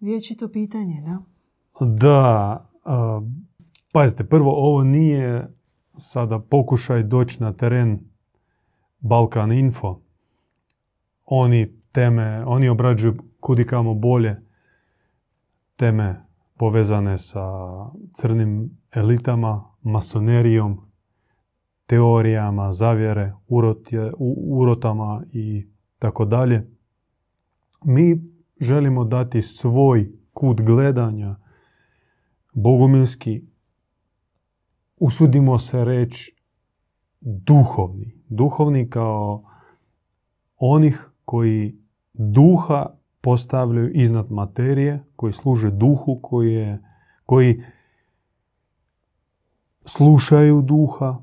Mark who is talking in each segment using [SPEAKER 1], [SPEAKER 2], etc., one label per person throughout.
[SPEAKER 1] Vječito pitanje, da?
[SPEAKER 2] Da, pazite, prvo ovo nije sada pokušaj doći na teren Balkan Info. Oni teme, oni obrađuju kudikamo bolje teme povezane sa crnim elitama, masonerijom, teorijama, zavjere, urotje, urotama i tako dalje. Mi želimo dati svoj kut gledanja, bogumilski, usudimo se reći duhovni. Duhovni kao onih koji duha postavljaju iznad materije, koji služe duhu, koji, je, koji slušaju duha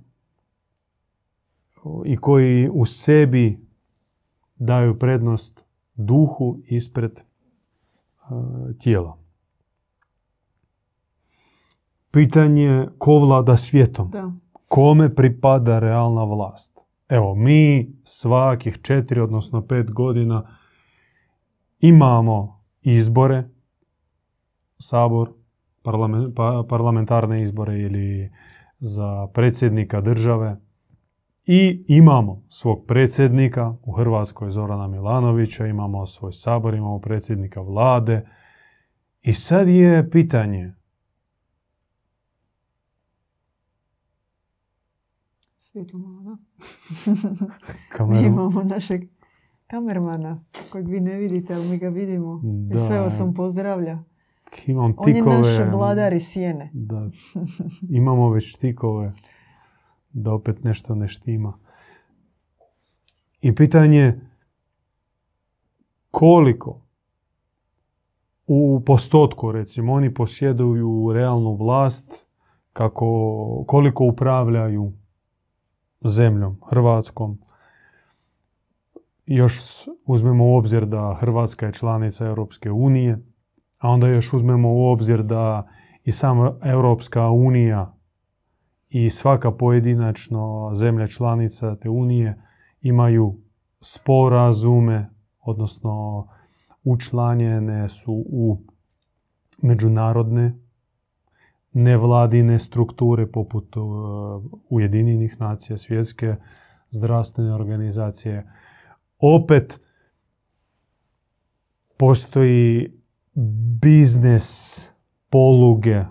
[SPEAKER 2] i koji u sebi daju prednost duhu ispred e, tijela. Pitanje ko vlada svijetom?
[SPEAKER 1] Da.
[SPEAKER 2] Kome pripada realna vlast? Evo, mi svakih četiri, odnosno pet godina imamo izbore, sabor, parlamen- pa- parlamentarne izbore ili za predsjednika države i imamo svog predsjednika u Hrvatskoj Zorana Milanovića, imamo svoj sabor, imamo predsjednika vlade i sad je pitanje
[SPEAKER 1] Svjetlo malo, da?
[SPEAKER 2] kameru,
[SPEAKER 1] Imamo našeg kamermana kojeg vi ne vidite, ali mi ga vidimo.
[SPEAKER 2] Da.
[SPEAKER 1] I sve vas on pozdravlja.
[SPEAKER 2] imam
[SPEAKER 1] On je
[SPEAKER 2] tikove.
[SPEAKER 1] naš vladar sjene.
[SPEAKER 2] Da, imamo već tikove da opet nešto ne štima. I pitanje koliko u postotku recimo oni posjeduju realnu vlast kako, koliko upravljaju zemljom Hrvatskom. Još uzmemo u obzir da Hrvatska je članica Europske unije, a onda još uzmemo u obzir da i sama Europska unija i svaka pojedinačno zemlja članica te unije imaju sporazume, odnosno učlanjene su u međunarodne nevladine strukture poput uh, Ujedinjenih nacija, svjetske zdravstvene organizacije. Opet postoji biznes poluge,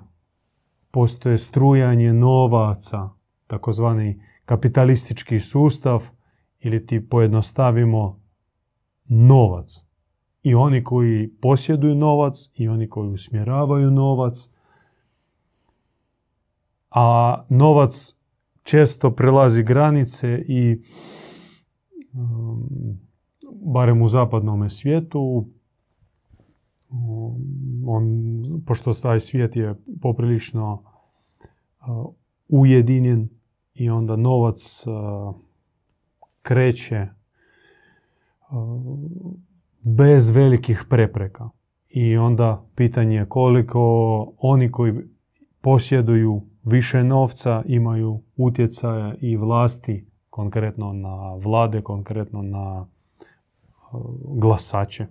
[SPEAKER 2] postoje strujanje novaca, takozvani kapitalistički sustav ili ti pojednostavimo novac. I oni koji posjeduju novac i oni koji usmjeravaju novac, a novac često prelazi granice i um, barem u zapadnom svijetu on, pošto taj svijet je poprilično uh, ujedinjen i onda novac uh, kreće uh, bez velikih prepreka. I onda pitanje je koliko oni koji posjeduju više novca imaju utjecaja i vlasti konkretno na vlade, konkretno na uh, glasače.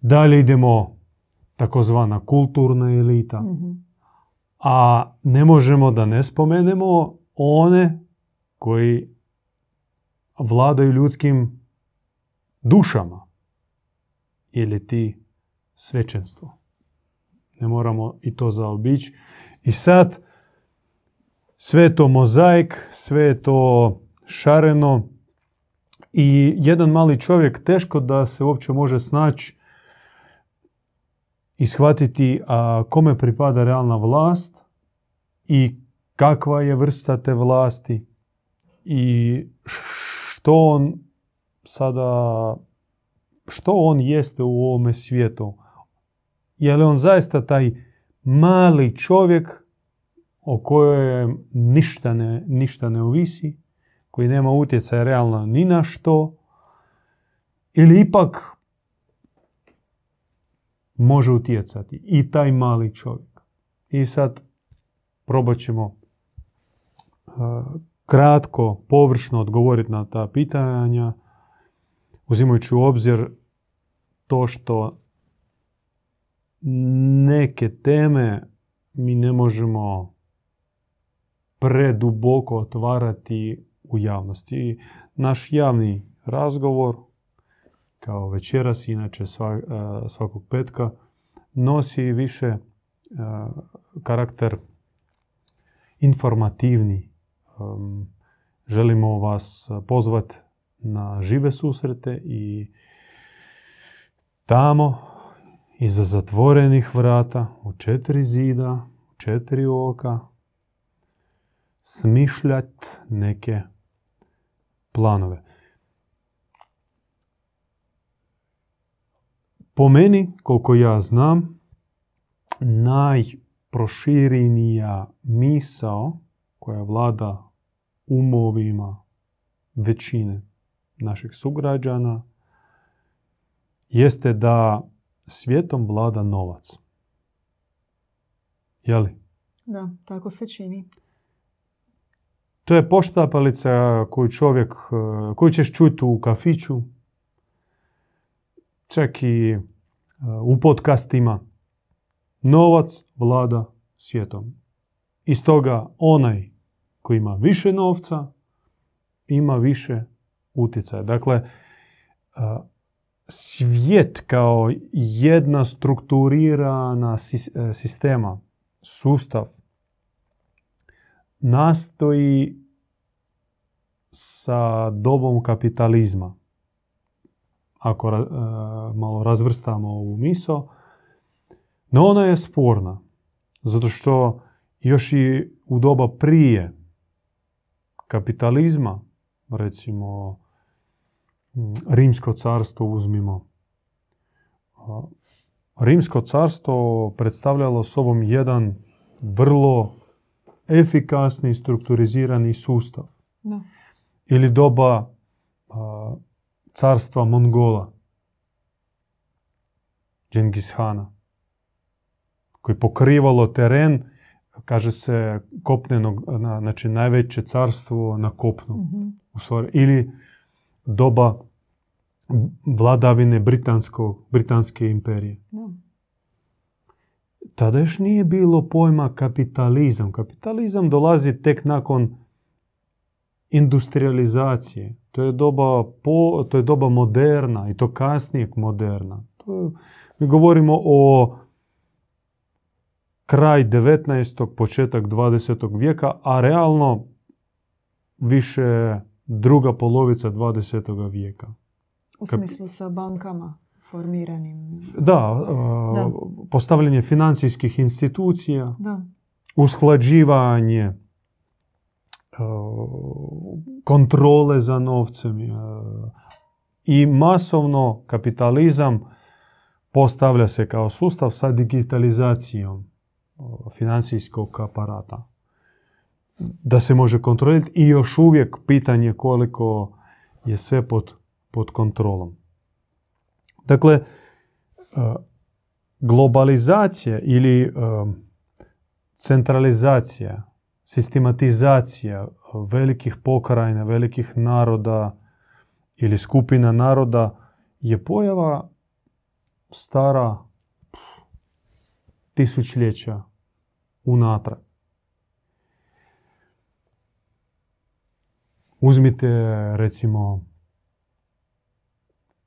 [SPEAKER 2] Dalje idemo takozvana kulturna elita,
[SPEAKER 1] Mhm.
[SPEAKER 2] a ne možemo da ne spomenemo one koji vladaju ljudskim dušama ili ti svećenstvo. Ne moramo i to zaobići. I sad sve je to mozaik, sve je to šareno i jedan mali čovjek teško da se uopće može snaći i shvatiti a, kome pripada realna vlast i kakva je vrsta te vlasti i što on sada što on jeste u ovome svijetu. Je li on zaista taj mali čovjek o kojem ništa ne, ništa ne ovisi, koji nema utjecaja realno ni na što, ili ipak može utjecati i taj mali čovjek. I sad probat ćemo uh, kratko, površno odgovoriti na ta pitanja, uzimajući u obzir to što neke teme mi ne možemo preduboko otvarati u javnosti. Naš javni razgovor, kao večeras, inače svakog petka, nosi više karakter informativni. Želimo vas pozvati na žive susrete i tamo iza zatvorenih vrata u četiri zida, u četiri oka smišljat neke planove. Po meni, koliko ja znam, najproširenija misao koja vlada umovima većine naših sugrađana jeste da svijetom vlada novac. Jeli?
[SPEAKER 1] Da, tako se čini.
[SPEAKER 2] To je poštapalica koju čovjek, koju ćeš čuti u kafiću, čak i u podcastima. Novac vlada svijetom. I stoga onaj koji ima više novca, ima više utjecaja. Dakle, svijet kao jedna strukturirana e, sistema, sustav, nastoji sa dobom kapitalizma, ako uh, malo razvrstamo ovu miso, no ona je sporna, zato što još i u doba prije kapitalizma, recimo Rimsko carstvo uzmimo. Rimsko carstvo predstavljalo sobom jedan vrlo efikasni strukturizirani sustav. Ili doba carstva Mongola, Džengis Hana, koji pokrivalo teren, kaže se, kopnenog, znači najveće carstvo na kopnu. Mhm. ili doba vladavine Britanskog, Britanske imperije. Tada još nije bilo pojma kapitalizam. Kapitalizam dolazi tek nakon industrializacije. To je doba, po, to je doba moderna i to kasnijeg moderna. To mi govorimo o kraj 19. početak 20. vijeka, a realno više druga polovica 20. vijeka.
[SPEAKER 1] U smislu sa bankama formiranim.
[SPEAKER 2] Da, postavljanje financijskih institucija, da. usklađivanje kontrole za novcem i masovno kapitalizam postavlja se kao sustav sa digitalizacijom financijskog aparata da se može kontrolirati i još uvijek pitanje koliko je sve pod, pod kontrolom. Dakle, globalizacija ili centralizacija, sistematizacija velikih pokrajina, velikih naroda ili skupina naroda je pojava stara tisućljeća unatrag. Uzmite recimo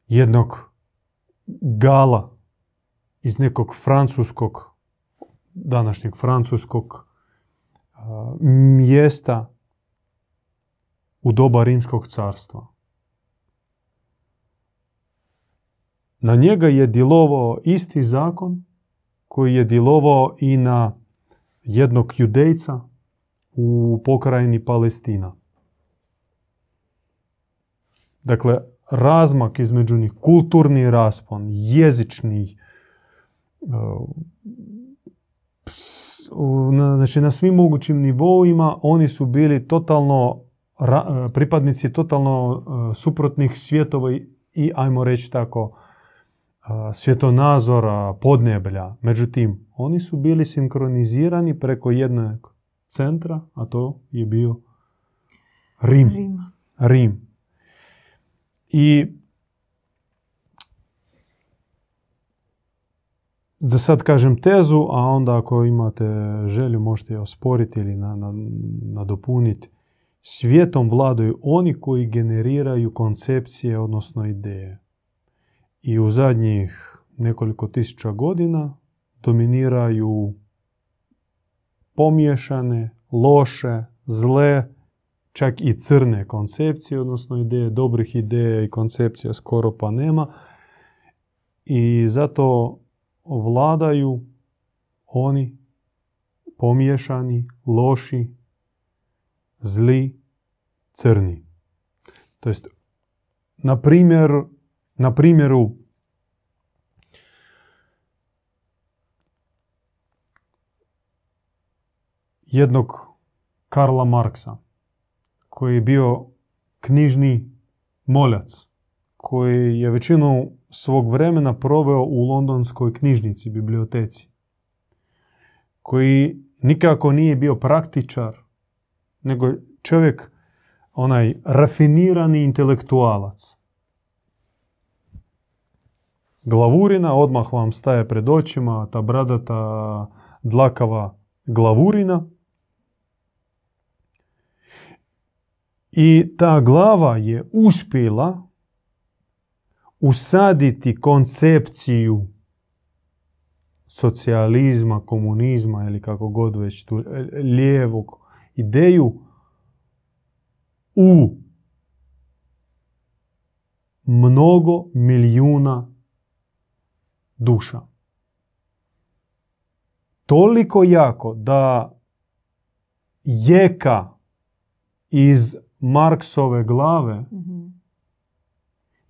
[SPEAKER 2] jednog gala iz nekog francuskog, današnjeg francuskog mjesta u doba Rimskog carstva. Na njega je djelovao isti zakon koji je djelovao i na jednog judejca u pokrajini Palestina. Dakle, razmak između njih, kulturni raspon, jezični, uh, znači na svim mogućim nivoima oni su bili totalno pripadnici totalno uh, suprotnih svjetova i ajmo reći tako uh, svjetonazora, podneblja. Međutim, oni su bili sinkronizirani preko jednog centra, a to je bio Rim. Rim. I da sad kažem tezu, a onda ako imate želju možete je osporiti ili na, na, nadopuniti. Svijetom vladaju oni koji generiraju koncepcije, odnosno ideje. I u zadnjih nekoliko tisuća godina dominiraju pomiješane, loše, zle, čak i crne koncepcije, odnosno ideje, dobrih ideja i koncepcija skoro pa nema. I zato vladaju oni pomiješani, loši, zli, crni. To jest, na, primjer, na primjeru jednog Karla Marksa, koji je bio knjižni moljac, koji je većinu svog vremena proveo u londonskoj knjižnici, biblioteci, koji nikako nije bio praktičar, nego čovjek, onaj rafinirani intelektualac. Glavurina, odmah vam staje pred očima, ta bradata dlakava glavurina. I ta glava je uspjela usaditi koncepciju socijalizma, komunizma ili kako god već tu lijevog ideju u mnogo milijuna duša. Toliko jako da jeka iz Marksove glave
[SPEAKER 1] Mhm.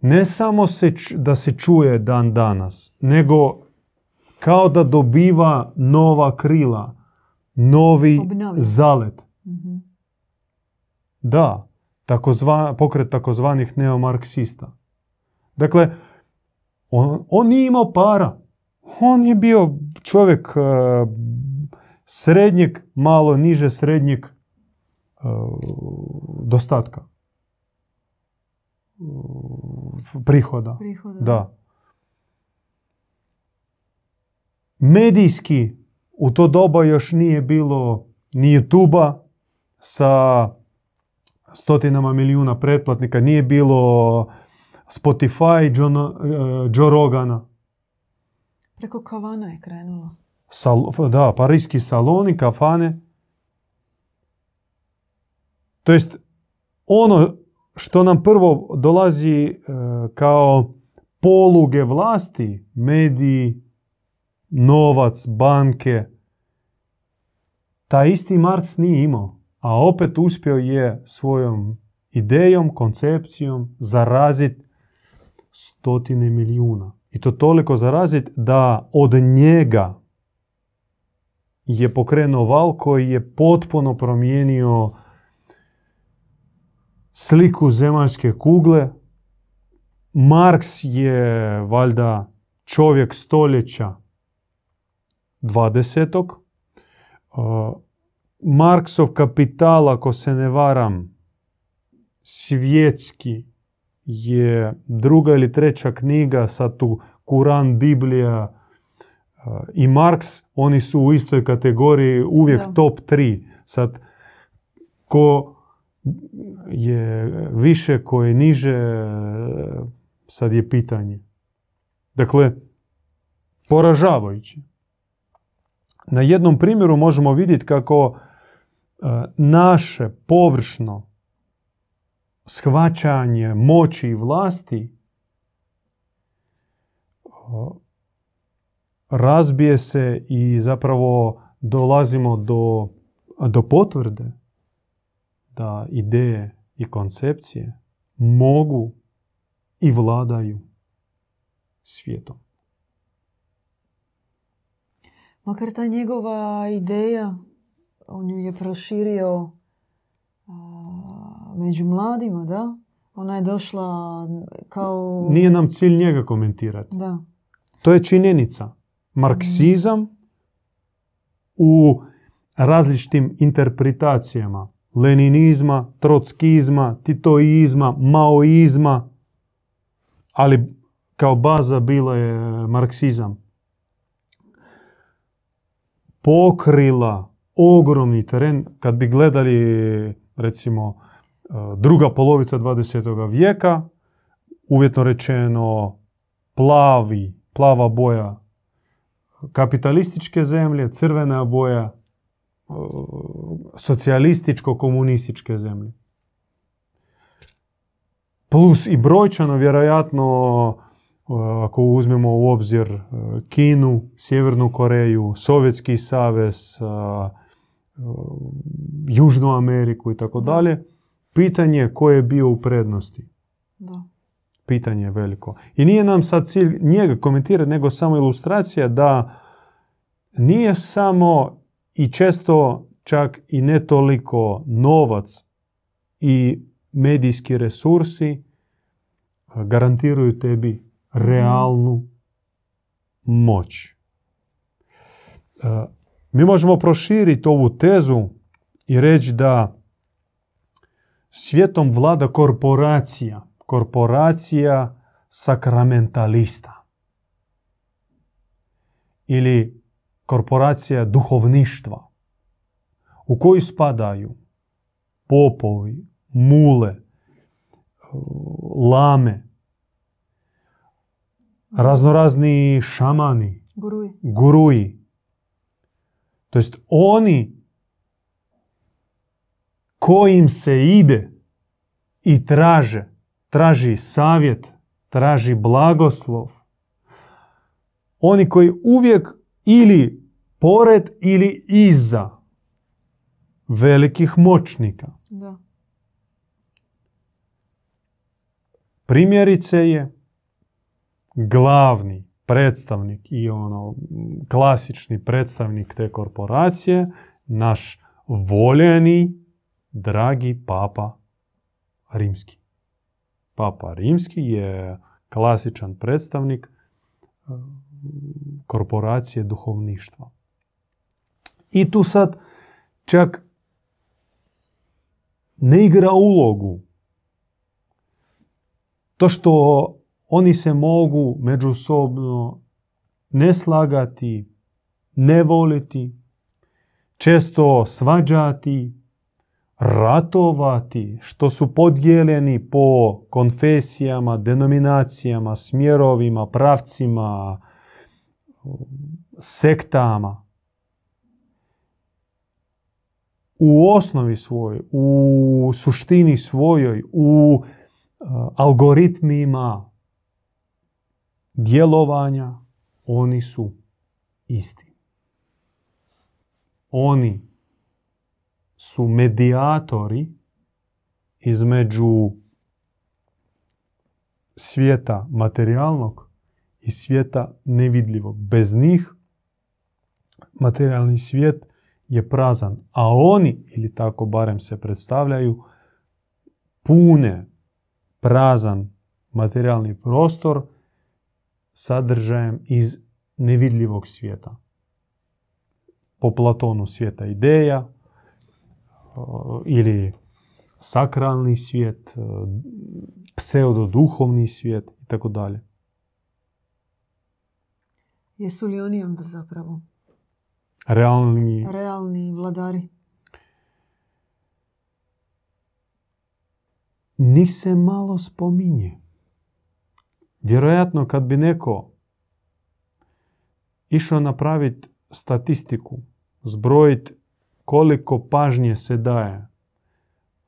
[SPEAKER 2] Ne samo se, da se čuje dan danas, nego kao da dobiva nova krila, novi
[SPEAKER 1] Obnovlja se.
[SPEAKER 2] zalet.
[SPEAKER 1] Mhm.
[SPEAKER 2] Da, takozva, pokret takozvanih neomarksista. Dakle, on, on nije imao para. On je bio čovjek e, srednjeg, malo niže srednjeg e, dostatka. Prihoda.
[SPEAKER 1] Prihoda.
[SPEAKER 2] Da. Medijski u to doba još nije bilo ni youtube sa stotinama milijuna pretplatnika, nije bilo Spotify, John, eh, Joe Rogana.
[SPEAKER 1] Preko kavana je krenulo.
[SPEAKER 2] Sal, da, parijski saloni, kafane. To jest, ono što nam prvo dolazi e, kao poluge vlasti, mediji, novac, banke, taj isti Marks nije imao, a opet uspio je svojom idejom, koncepcijom zaraziti stotine milijuna. I to toliko zaraziti da od njega je pokrenuo val koji je potpuno promijenio sliku zemaljske kugle. Marks je valjda čovjek stoljeća 20. Uh, Marksov kapital, ako se ne varam, svjetski je druga ili treća knjiga, sad tu Kuran, Biblija uh, i Marks, oni su u istoj kategoriji uvijek
[SPEAKER 1] Da.
[SPEAKER 2] top 3. Sad, ko je više, ko je niže, sad je pitanje. Dakle, poražavajuće. Na jednom primjeru možemo vidjeti kako e, naše površno shvaćanje moći i vlasti e, razbije se i zapravo dolazimo do, do potvrde da ideje i koncepcije mogu i vladaju svijetom.
[SPEAKER 1] Makar ta njegova ideja, on ju je proširio a, među mladima, da? Ona je došla kao...
[SPEAKER 2] Nije nam cilj njega komentirati.
[SPEAKER 1] Da.
[SPEAKER 2] To je činjenica. Marksizam u različitim interpretacijama leninizma, trockizma, titoizma, maoizma, ali kao baza bila je marksizam. pokrila ogromni teren. Kad bi gledali, recimo, e, druga polovica 20. vijeka, uvjetno rečeno plavi, plava boja kapitalističke zemlje, crvena boja socijalističko-komunističke zemlje. Plus i brojčano, vjerojatno, e, ako uzmemo u obzir e, Kinu, Sjevernu Koreju, Sovjetski savez, Južnu Ameriku i tako dalje, pitanje ko je bio u prednosti.
[SPEAKER 1] Da.
[SPEAKER 2] Pitanje je veliko. I nije nam sad cilj njega komentirati, nego samo ilustracija da nije samo i često čak i ne toliko novac i medijski resursi garantiraju tebi realnu moć. E, mi možemo proširiti ovu tezu i reći da svijetom vlada korporacija, korporacija sakramentalista ili korporacija duhovništva u koju spadaju popovi, mule, lame, raznorazni šamani,
[SPEAKER 1] Guruji.
[SPEAKER 2] guruji. To jest oni kojim se ide i traže, traži savjet, traži blagoslov. Oni koji uvijek ili pored ili iza velikih moćnika.
[SPEAKER 1] Da.
[SPEAKER 2] Primjerice je glavni predstavnik i ono klasični predstavnik te korporacije, naš voljeni, dragi papa rimski. Papa rimski je klasičan predstavnik korporacije duhovništva. I tu sad čak ne igra ulogu to što oni se mogu međusobno ne slagati, ne voliti, često svađati, ratovati, što su podijeljeni po konfesijama, denominacijama, smjerovima, pravcima, sektama. U osnovi svojoj, u suštini svojoj, u uh, algoritmima djelovanja, oni su isti. Oni su medijatori između svijeta materijalnog i svijeta nevidljivog. Bez njih materijalni svijet je prazan, a oni, ili tako barem se predstavljaju, pune prazan materijalni prostor sadržajem iz nevidljivog svijeta. Po Platonu svijeta ideja ili sakralni svijet, pseudoduhovni svijet i tako dalje.
[SPEAKER 1] Jesu li oni onda zapravo
[SPEAKER 2] Realni,
[SPEAKER 1] realni vladari?
[SPEAKER 2] ni se malo spominje. Vjerojatno kad bi neko išao napraviti statistiku, zbrojiti koliko pažnje se daje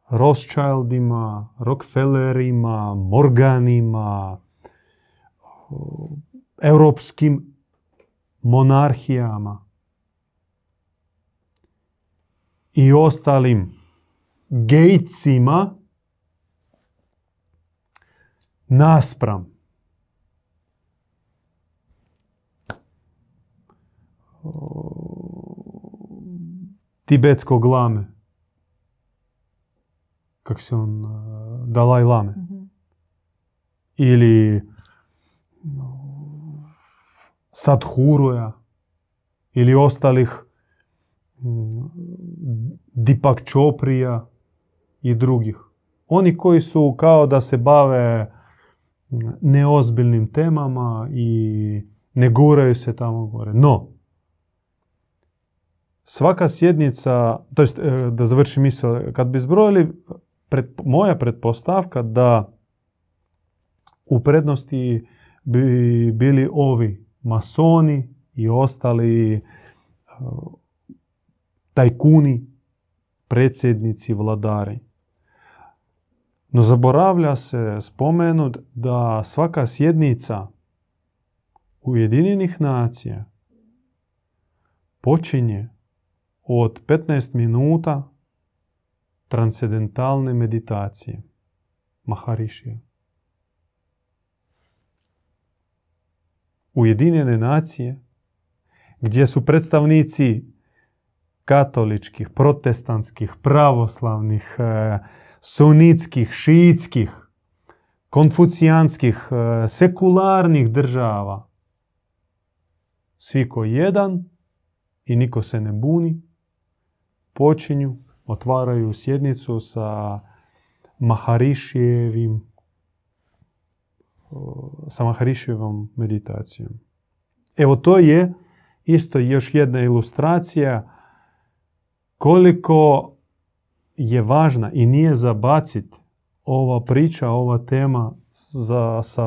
[SPEAKER 2] Rothschildima, Rockefellerima, Morganima, europskim monarhijama i ostalim gejcima naspram tibetskog lame. Kak se on, Dalaj lame.
[SPEAKER 1] Mhm.
[SPEAKER 2] Ili Sadhuruja. Ili ostalih mm, Dipak Čoprija i drugih. Oni koji su kao da se bave neozbiljnim temama i ne guraju se tamo gore. No, svaka sjednica, to jest e, da završim misao, kad bi zbrojili, pred, moja pretpostavka da u prednosti bi bili ovi masoni i ostali e, tajkuni, predsjednici, vladari. No zaboravlja se spomenut da svaka sjednica Ujedinjenih nacija počinje od 15 minuta transcendentalne meditacije. Maharišija. Ujedinjene nacije gdje su predstavnici katoličkih, protestantskih, pravoslavnih, e, sunitskih, šiitskih, konfucijanskih, e, sekularnih država. Svi ko jedan i niko se ne buni, počinju, otvaraju sjednicu sa Maharišijevim sa Maharišijevom meditacijom. Evo to je isto još jedna ilustracija koliko je važna i nije zabacit ova priča, ova tema za, sa,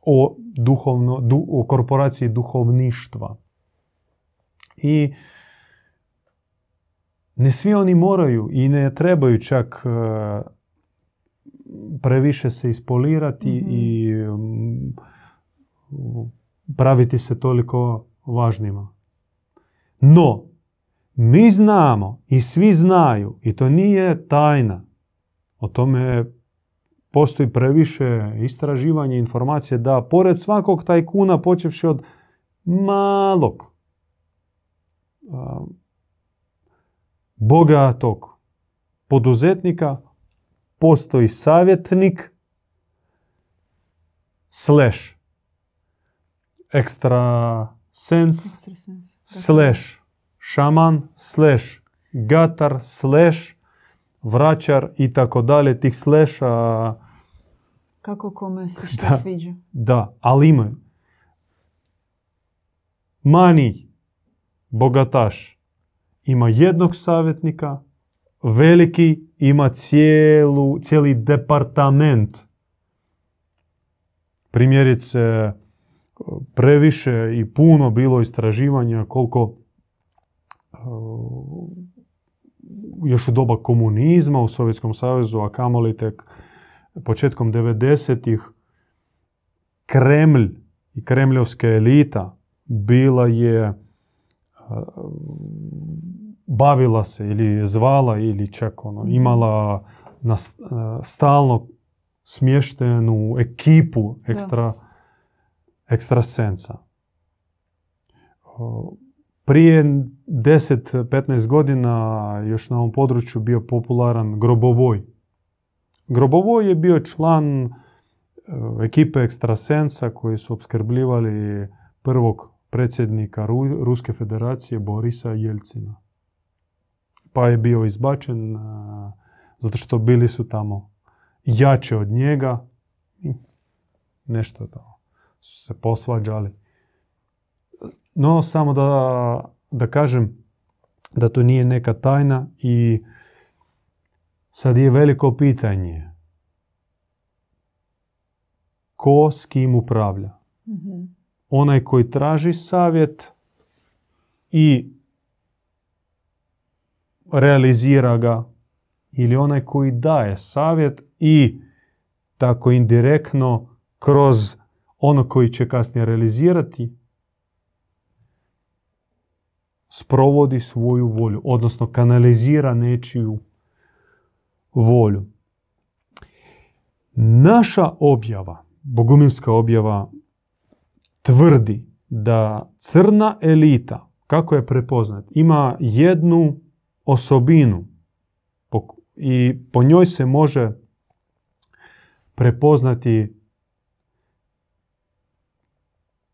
[SPEAKER 2] o, duhovno, du, o korporaciji duhovništva. I ne svi oni moraju i ne trebaju čak e, previše se ispolirati i mm, praviti se toliko važnima. No, mi znamo i svi znaju, i to nije tajna, o tome postoji previše istraživanja informacije da pored svakog tajkuna, počevši od malog, bogatog poduzetnika, postoji savjetnik slash ekstra sens slash šaman slash gatar slash vraćar i tako dalje tih slasha
[SPEAKER 1] Kako kome se šta sviđa.
[SPEAKER 2] Da, ali imaju. Mani, bogataš, ima jednog savjetnika, veliki ima cijelu, cijeli departament. Primjerice, previše i puno bilo istraživanja koliko još u doba komunizma u Sovjetskom savezu, a kamoli tek početkom 90-ih, Kremlj i kremljovska elita bila je bavila se ili zvala ili čak ono,
[SPEAKER 1] Mhm.
[SPEAKER 2] imala na stalno smještenu ekipu ekstra, ekstrasensa. Prije 10-15 godina još na ovom području bio popularan Grobovoj. Grobovoj je bio član e, ekipe ekstrasensa koji su obskrbljivali prvog predsjednika Ru- Ruske federacije Borisa Jelcina. Pa je bio izbačen a, zato što bili su tamo jače od njega i nešto da su se posvađali. No, samo da, da kažem da to nije neka tajna i sad je veliko pitanje ko s kim upravlja.
[SPEAKER 1] Mhm.
[SPEAKER 2] Onaj koji traži savjet i realizira ga ili onaj koji daje savjet i tako indirektno kroz ono koji će kasnije realizirati sprovodi svoju volju, odnosno kanalizira nečiju volju. Naša objava, bogumilska objava, tvrdi da crna elita, kako je prepoznat, ima jednu osobinu i po njoj se može prepoznati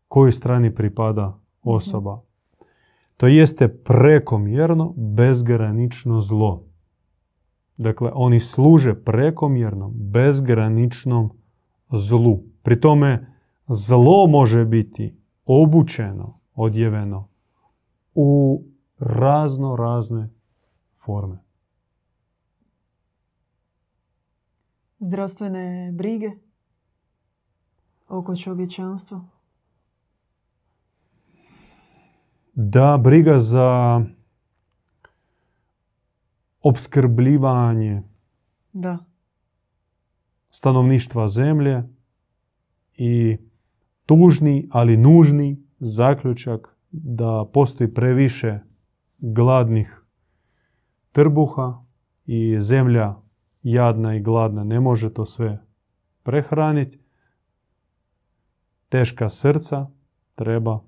[SPEAKER 2] kojoj strani pripada osoba. To jeste prekomjerno, bezgranično zlo. Dakle, oni služe prekomjernom, bezgraničnom zlu. Pri tome, zlo može biti obučeno, odjeveno u razno razne forme.
[SPEAKER 1] Zdravstvene brige oko čovječanstva.
[SPEAKER 2] Da, briga za opskrbljivanje
[SPEAKER 1] Da.
[SPEAKER 2] stanovništva zemlje i tužni, ali nužni zaključak da postoji previše gladnih trbuha i zemlja jadna i gladna ne može to sve prehraniti. Teška srca treba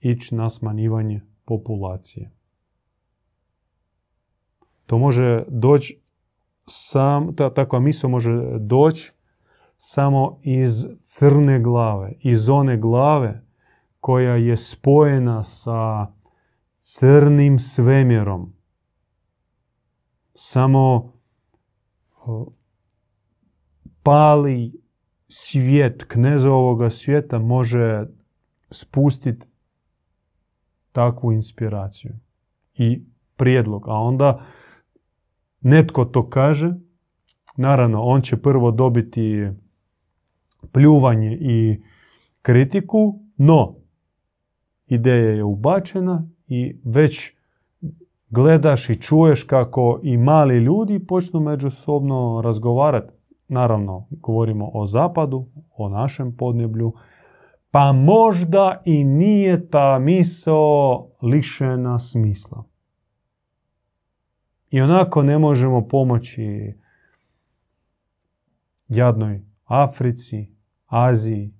[SPEAKER 2] ići na smanjivanje populacije. To može doći sam, ta, takva misao može doći samo iz crne glave, iz one glave koja je spojena sa crnim svemirom. Samo pali svijet, kneza ovoga svijeta može spustiti takvu inspiraciju i prijedlog. A onda netko to kaže, naravno on će prvo dobiti pljuvanje i kritiku, no ideja je ubačena i već gledaš i čuješ kako i mali ljudi počnu međusobno razgovarati. Naravno, govorimo o zapadu, o našem podneblju, pa možda i nije ta misao lišena smisla. I onako ne možemo pomoći jadnoj Africi, Aziji,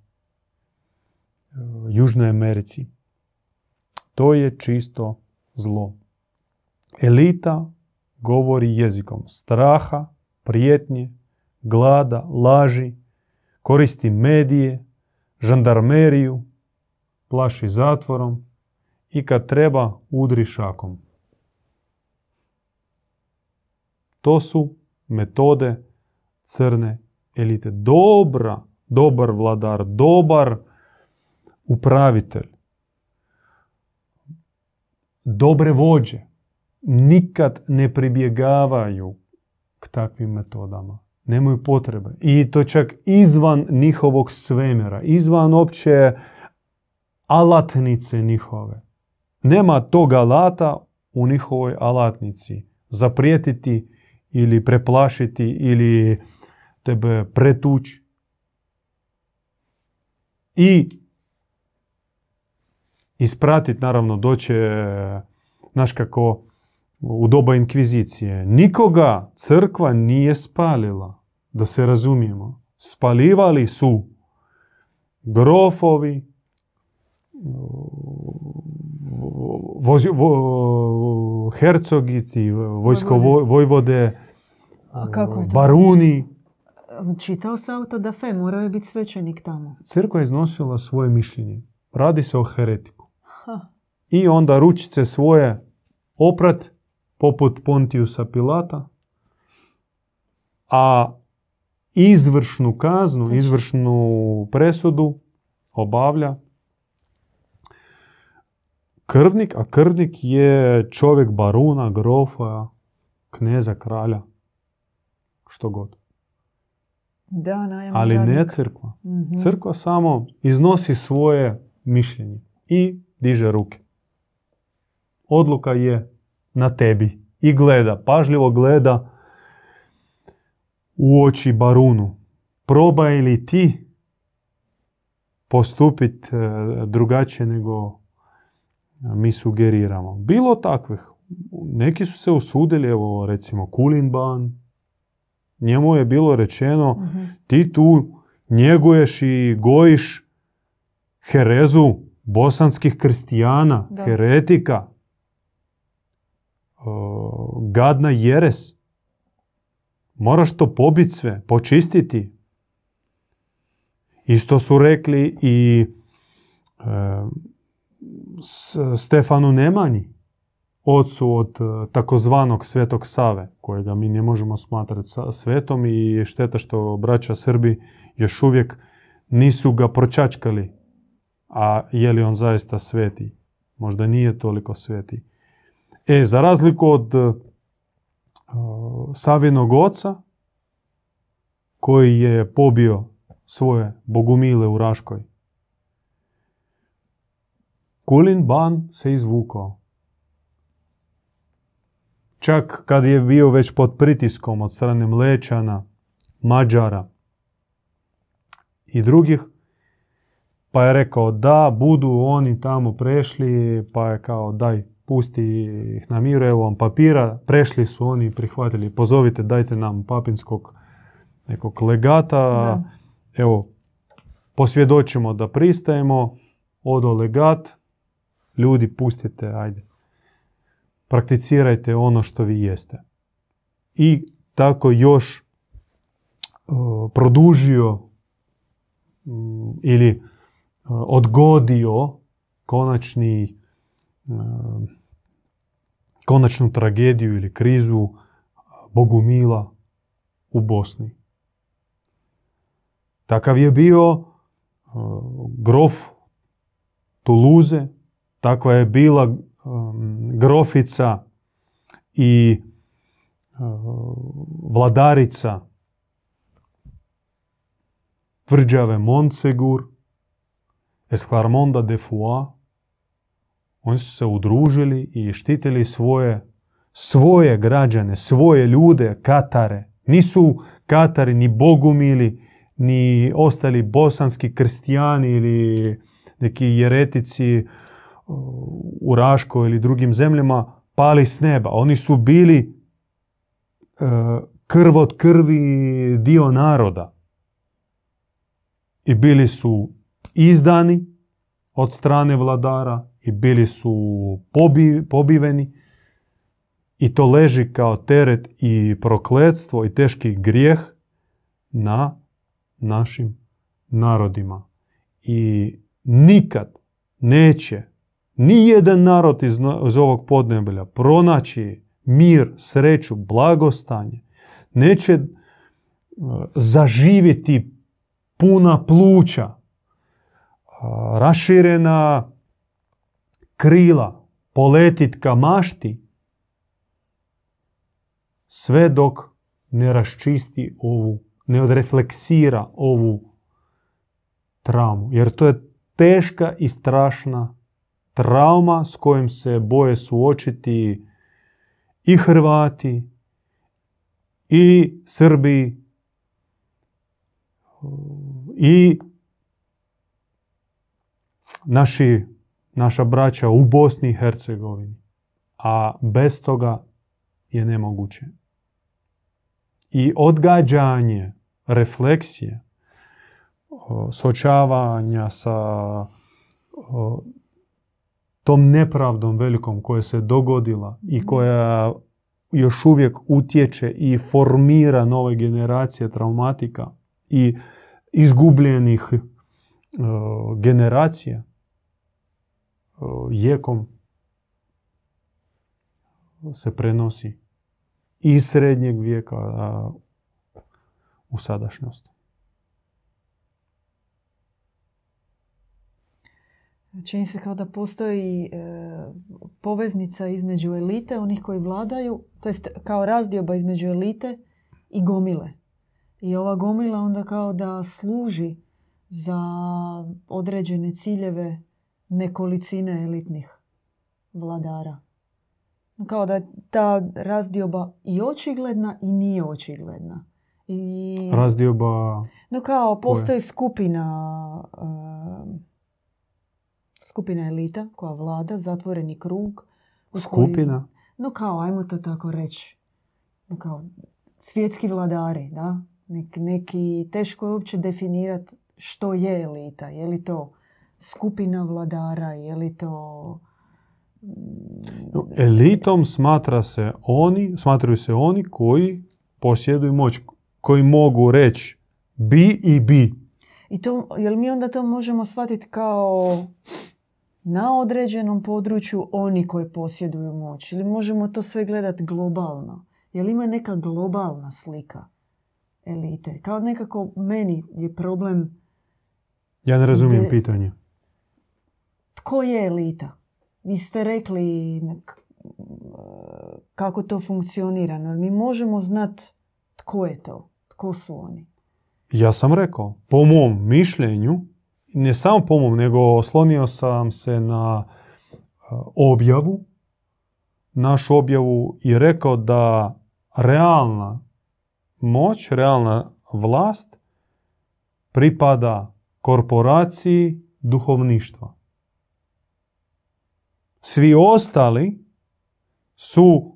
[SPEAKER 2] Južnoj Americi. To je čisto zlo. Elita govori jezikom straha, prijetnje, glada, laži, koristi medije, žandarmeriju, plaši zatvorom i kad treba udri šakom. To su metode crne elite. Dobra, dobar vladar, dobar upravitelj, dobre vođe nikad ne pribjegavaju k takvim metodama. Nemaju potrebe. I to čak izvan njihovog svemira, izvan opće alatnice njihove. Nema tog alata u njihovoj alatnici. Zaprijetiti ili preplašiti ili tebe pretući. I ispratiti, naravno, doće, znaš kako, u doba inkvizicije. Nikoga crkva nije spalila, da se razumijemo. Spalivali su grofovi, vo, hercogiti, vojsko,
[SPEAKER 1] Vojvode.
[SPEAKER 2] vojvode,
[SPEAKER 1] A kako je to?
[SPEAKER 2] baruni.
[SPEAKER 1] Čitao se auto da fe, morao je biti svećenik tamo.
[SPEAKER 2] Crkva je iznosila svoje mišljenje. Radi se o heretiku.
[SPEAKER 1] Ha.
[SPEAKER 2] I onda ručice svoje oprat, poput Pontiusa Pilata, a izvršnu kaznu, izvršnu presudu obavlja krvnik, a krvnik je čovjek baruna, grofa, kneza, kralja, što god.
[SPEAKER 1] Da, najamni
[SPEAKER 2] Ali ne
[SPEAKER 1] radnik.
[SPEAKER 2] crkva.
[SPEAKER 1] Mhm.
[SPEAKER 2] Crkva samo iznosi svoje mišljenje i diže ruke. Odluka je na tebi i gleda, pažljivo gleda u oči barunu. Probaj li ti postupiti drugačije nego mi sugeriramo. Bilo takvih. Neki su se usudili, evo recimo Kulinban. Njemu je bilo rečeno
[SPEAKER 1] Mhm.
[SPEAKER 2] ti tu njeguješ i gojiš herezu bosanskih kristijana,
[SPEAKER 1] Da.
[SPEAKER 2] heretika, gadna jeres. Moraš to pobiti sve, počistiti. Isto su rekli i S- Stefanu Nemanji, ocu od e, takozvanog svetog Save, kojega mi ne možemo smatrati svetom i šteta što braća Srbi još uvijek nisu ga pročačkali. A je li on zaista sveti? Možda nije toliko sveti. E, za razliku od uh, Savinog oca, koji je pobio svoje bogumile u Raškoj, Kulin ban se izvukao. Čak kad je bio već pod pritiskom od strane Mlečana, Mađara i drugih, pa je rekao da budu oni tamo prešli, pa je kao daj pusti ih na miru, evo vam papira, prešli su oni prihvatili, pozovite, dajte nam papinskog nekog legata,
[SPEAKER 1] Da.
[SPEAKER 2] evo, posvjedočimo da pristajemo, odo legat, ljudi pustite, ajde, prakticirajte ono što vi jeste. I tako još uh, produžio mm, ili uh, odgodio konačni konačnu tragediju ili krizu Bogumila u Bosni. Takav je bio uh, grof Tuluze, takva je bila grofica i vladarica tvrđave Montsegur, Esclarmonda de Foix. Oni su se udružili i štitili svoje, svoje građane, svoje ljude, Katare. Nisu Katari ni bogumili, ni ostali bosanski kristijani ili neki jeretici u Raškoj ili drugim zemljama pali s neba. Oni su bili e, krv od krvi dio naroda. I bili su izdani od strane vladara i bili su pobi, pobiveni i to leži kao teret i prokletstvo i teški grijeh na našim narodima. I nikad neće ni jedan narod iz, ovog podneblja pronaći mir, sreću, blagostanje. Neće uh, zaživjeti puna pluća, raširena krila, poletit ka mašti, sve dok ne raščisti ovu, ne odrefleksira ovu traumu. Jer to je teška i strašna trauma s kojim se boje suočiti i Hrvati, i Srbi, i naši, naša braća u Bosni i Hercegovini. A bez toga je nemoguće. I odgađanje refleksije, sočavanja sa tom nepravdom velikom koja se dogodila i koja još uvijek utječe i formira nove generacije traumatika i izgubljenih generacija jekom se prenosi iz srednjeg vijeka u sadašnjost.
[SPEAKER 1] Čini se kao da postoji e, poveznica između elite, onih koji vladaju, to jest kao razdioba između elite i gomile. I ova gomila onda kao da služi za određene ciljeve nekolicine elitnih vladara. Kao da je ta razdioba i očigledna i nije očigledna. I,
[SPEAKER 2] Razdioba
[SPEAKER 1] no kao postoji skupina e, skupina elita koja vlada, zatvoreni krug. u koji-
[SPEAKER 2] skupina.
[SPEAKER 1] no kao, ajmo to tako reći. No kao, svjetski vladari, da? Nek, neki, teško je uopće definirati što je elita. Je li to skupina vladara, je li to...
[SPEAKER 2] No, Elitom smatra se oni, smatraju se oni koji posjeduju moć, koji mogu reći bi i bi.
[SPEAKER 1] I to, jel mi onda to možemo shvatiti kao na određenom području oni koji posjeduju moć? Ili možemo to sve gledati globalno? Jel ima neka globalna slika elite? Kao nekako meni je problem
[SPEAKER 2] Ja ne razumijem
[SPEAKER 1] De-
[SPEAKER 2] pitanje.
[SPEAKER 1] Tko je elita? Vi ste rekli kako to funkcionira. No, mi možemo znati tko je to, tko su oni.
[SPEAKER 2] Ja sam rekao, po mom mišljenju, ne samo po mom, nego oslonio sam se na objavu, našu objavu i rekao da realna moć, realna vlast pripada korporaciji duhovništva. Svi ostali su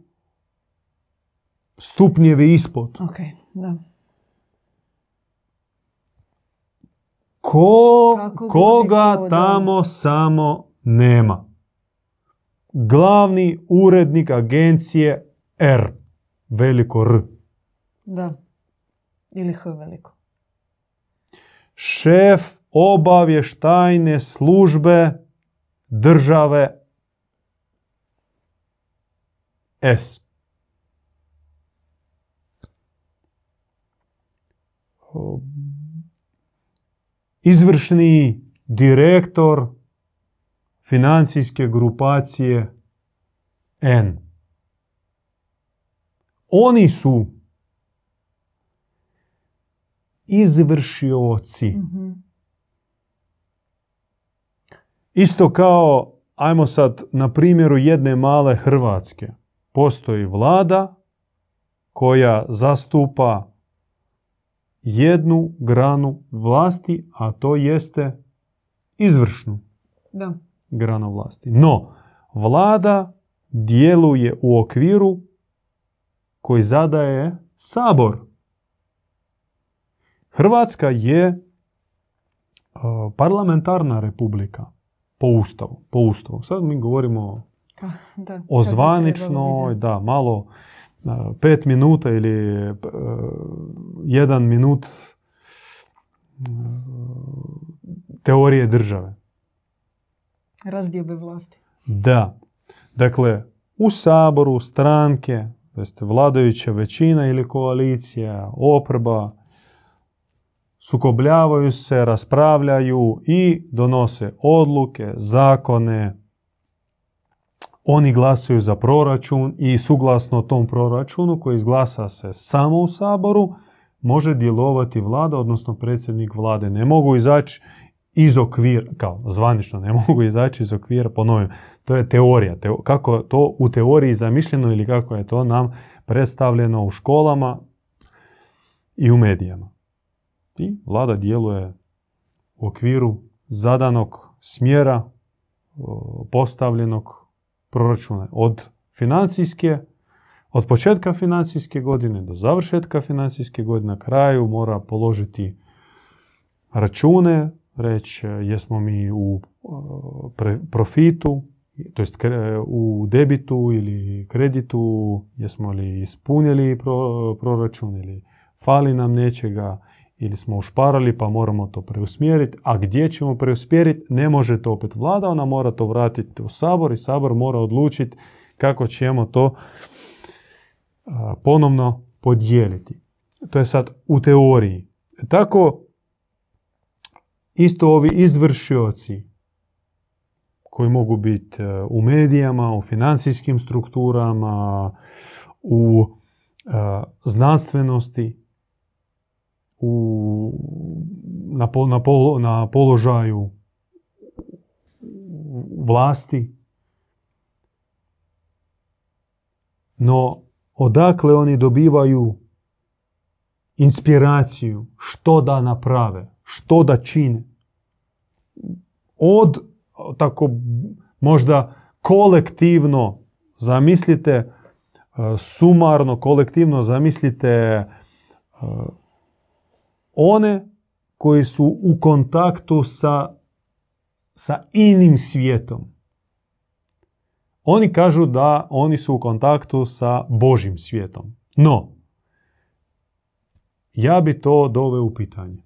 [SPEAKER 2] stupnjevi ispod.
[SPEAKER 1] Ok, da.
[SPEAKER 2] Ko,
[SPEAKER 1] Kako
[SPEAKER 2] koga
[SPEAKER 1] da.
[SPEAKER 2] tamo samo nema. Glavni urednik agencije R, veliko R.
[SPEAKER 1] Da. Ili H veliko.
[SPEAKER 2] Šef obavještajne službe države S. Izvršni direktor financijske grupacije N. Oni su izvršioci.
[SPEAKER 1] Mhm.
[SPEAKER 2] Isto kao, ajmo sad na primjeru jedne male Hrvatske. Postoji vlada koja zastupa jednu granu vlasti, a to jeste izvršnu
[SPEAKER 1] Da.
[SPEAKER 2] granu vlasti. No, vlada djeluje u okviru koji zadaje sabor. Hrvatska je uh, parlamentarna republika po ustavu. Po ustavu. Sad mi govorimo
[SPEAKER 1] da.
[SPEAKER 2] o zvaničnoj, da, malo uh, pet minuta ili uh, jedan minut uh, teorije države.
[SPEAKER 1] Razdiobe vlasti.
[SPEAKER 2] Da. Dakle, u saboru stranke, to jest vladajuća većina ili koalicija, oporba, sukobljavaju se, raspravljaju i donose odluke, zakone. Oni glasuju za proračun i suglasno tom proračunu koji izglasa se samo u saboru, može djelovati vlada, odnosno predsjednik vlade. Ne mogu izaći iz okvira, kao zvanično ne mogu izaći iz okvira, ponovim, to je teorija. Teo- kako to u teoriji zamišljeno ili kako je to nam predstavljeno u školama i u medijama. I vlada djeluje u okviru zadanog smjera postavljenog proračuna. Od financijske, od početka financijske godine do završetka financijske godine na kraju mora položiti račune, reći e, jesmo mi u e, profitu, to jest kre- u debitu ili kreditu, jesmo li ispunili pro- proračun ili fali nam nečega ili smo ušparali pa moramo to preusmjeriti, a gdje ćemo preusmjeriti ne može to opet vlada, ona mora to vratiti u sabor i sabor mora odlučiti kako ćemo to ponovno podijeliti. To je sad u teoriji. Tako isto ovi izvršioci koji mogu biti e, u medijama, u financijskim strukturama, u e, znanstvenosti, u, na, pol- na, pol- na položaju vlasti. No, odakle oni dobivaju inspiraciju što da naprave, što da čine? Od tako možda kolektivno zamislite, e, sumarno, kolektivno zamislite e, one koji su u kontaktu sa, sa inim svijetom. Oni kažu da oni su u kontaktu sa Božim svijetom. No, ja bi to doveo u pitanje.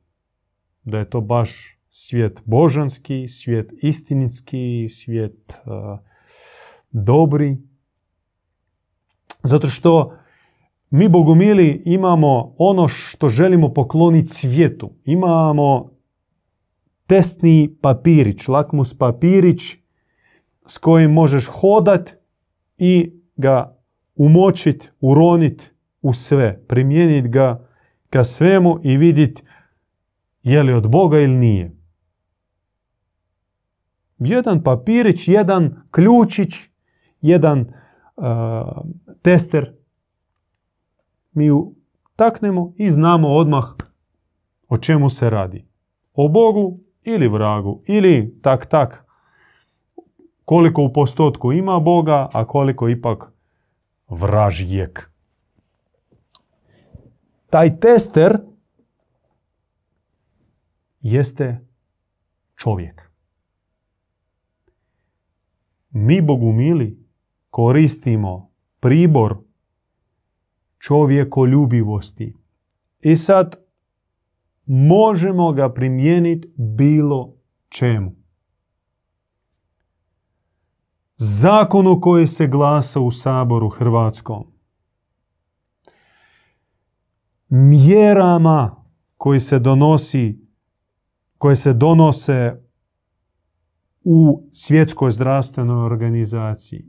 [SPEAKER 2] Da je to baš svijet božanski, svijet istinitski, svijet uh, dobri. Zato što mi bogumili imamo ono što želimo pokloniti svijetu. Imamo testni papirić, lakmus papirić s kojim možeš hodat i ga umočit, uronit u sve, primijeniti ga ka svemu i vidjeti je li od Boga ili nije. Jedan papirić, jedan ključić, jedan uh, tester. Mi ju taknemo i znamo odmah o čemu se radi. O Bogu ili vragu. Ili tak tak koliko u postotku ima Boga, a koliko ipak vražijek. Taj tester jeste čovjek. Mi, Bogu mili, koristimo pribor čovjekoljubivosti. I sad možemo ga primijeniti bilo čemu. Zakonu koji se glasa u Saboru Hrvatskom. Mjerama koji se donosi, koje se donose u svjetskoj zdravstvenoj organizaciji.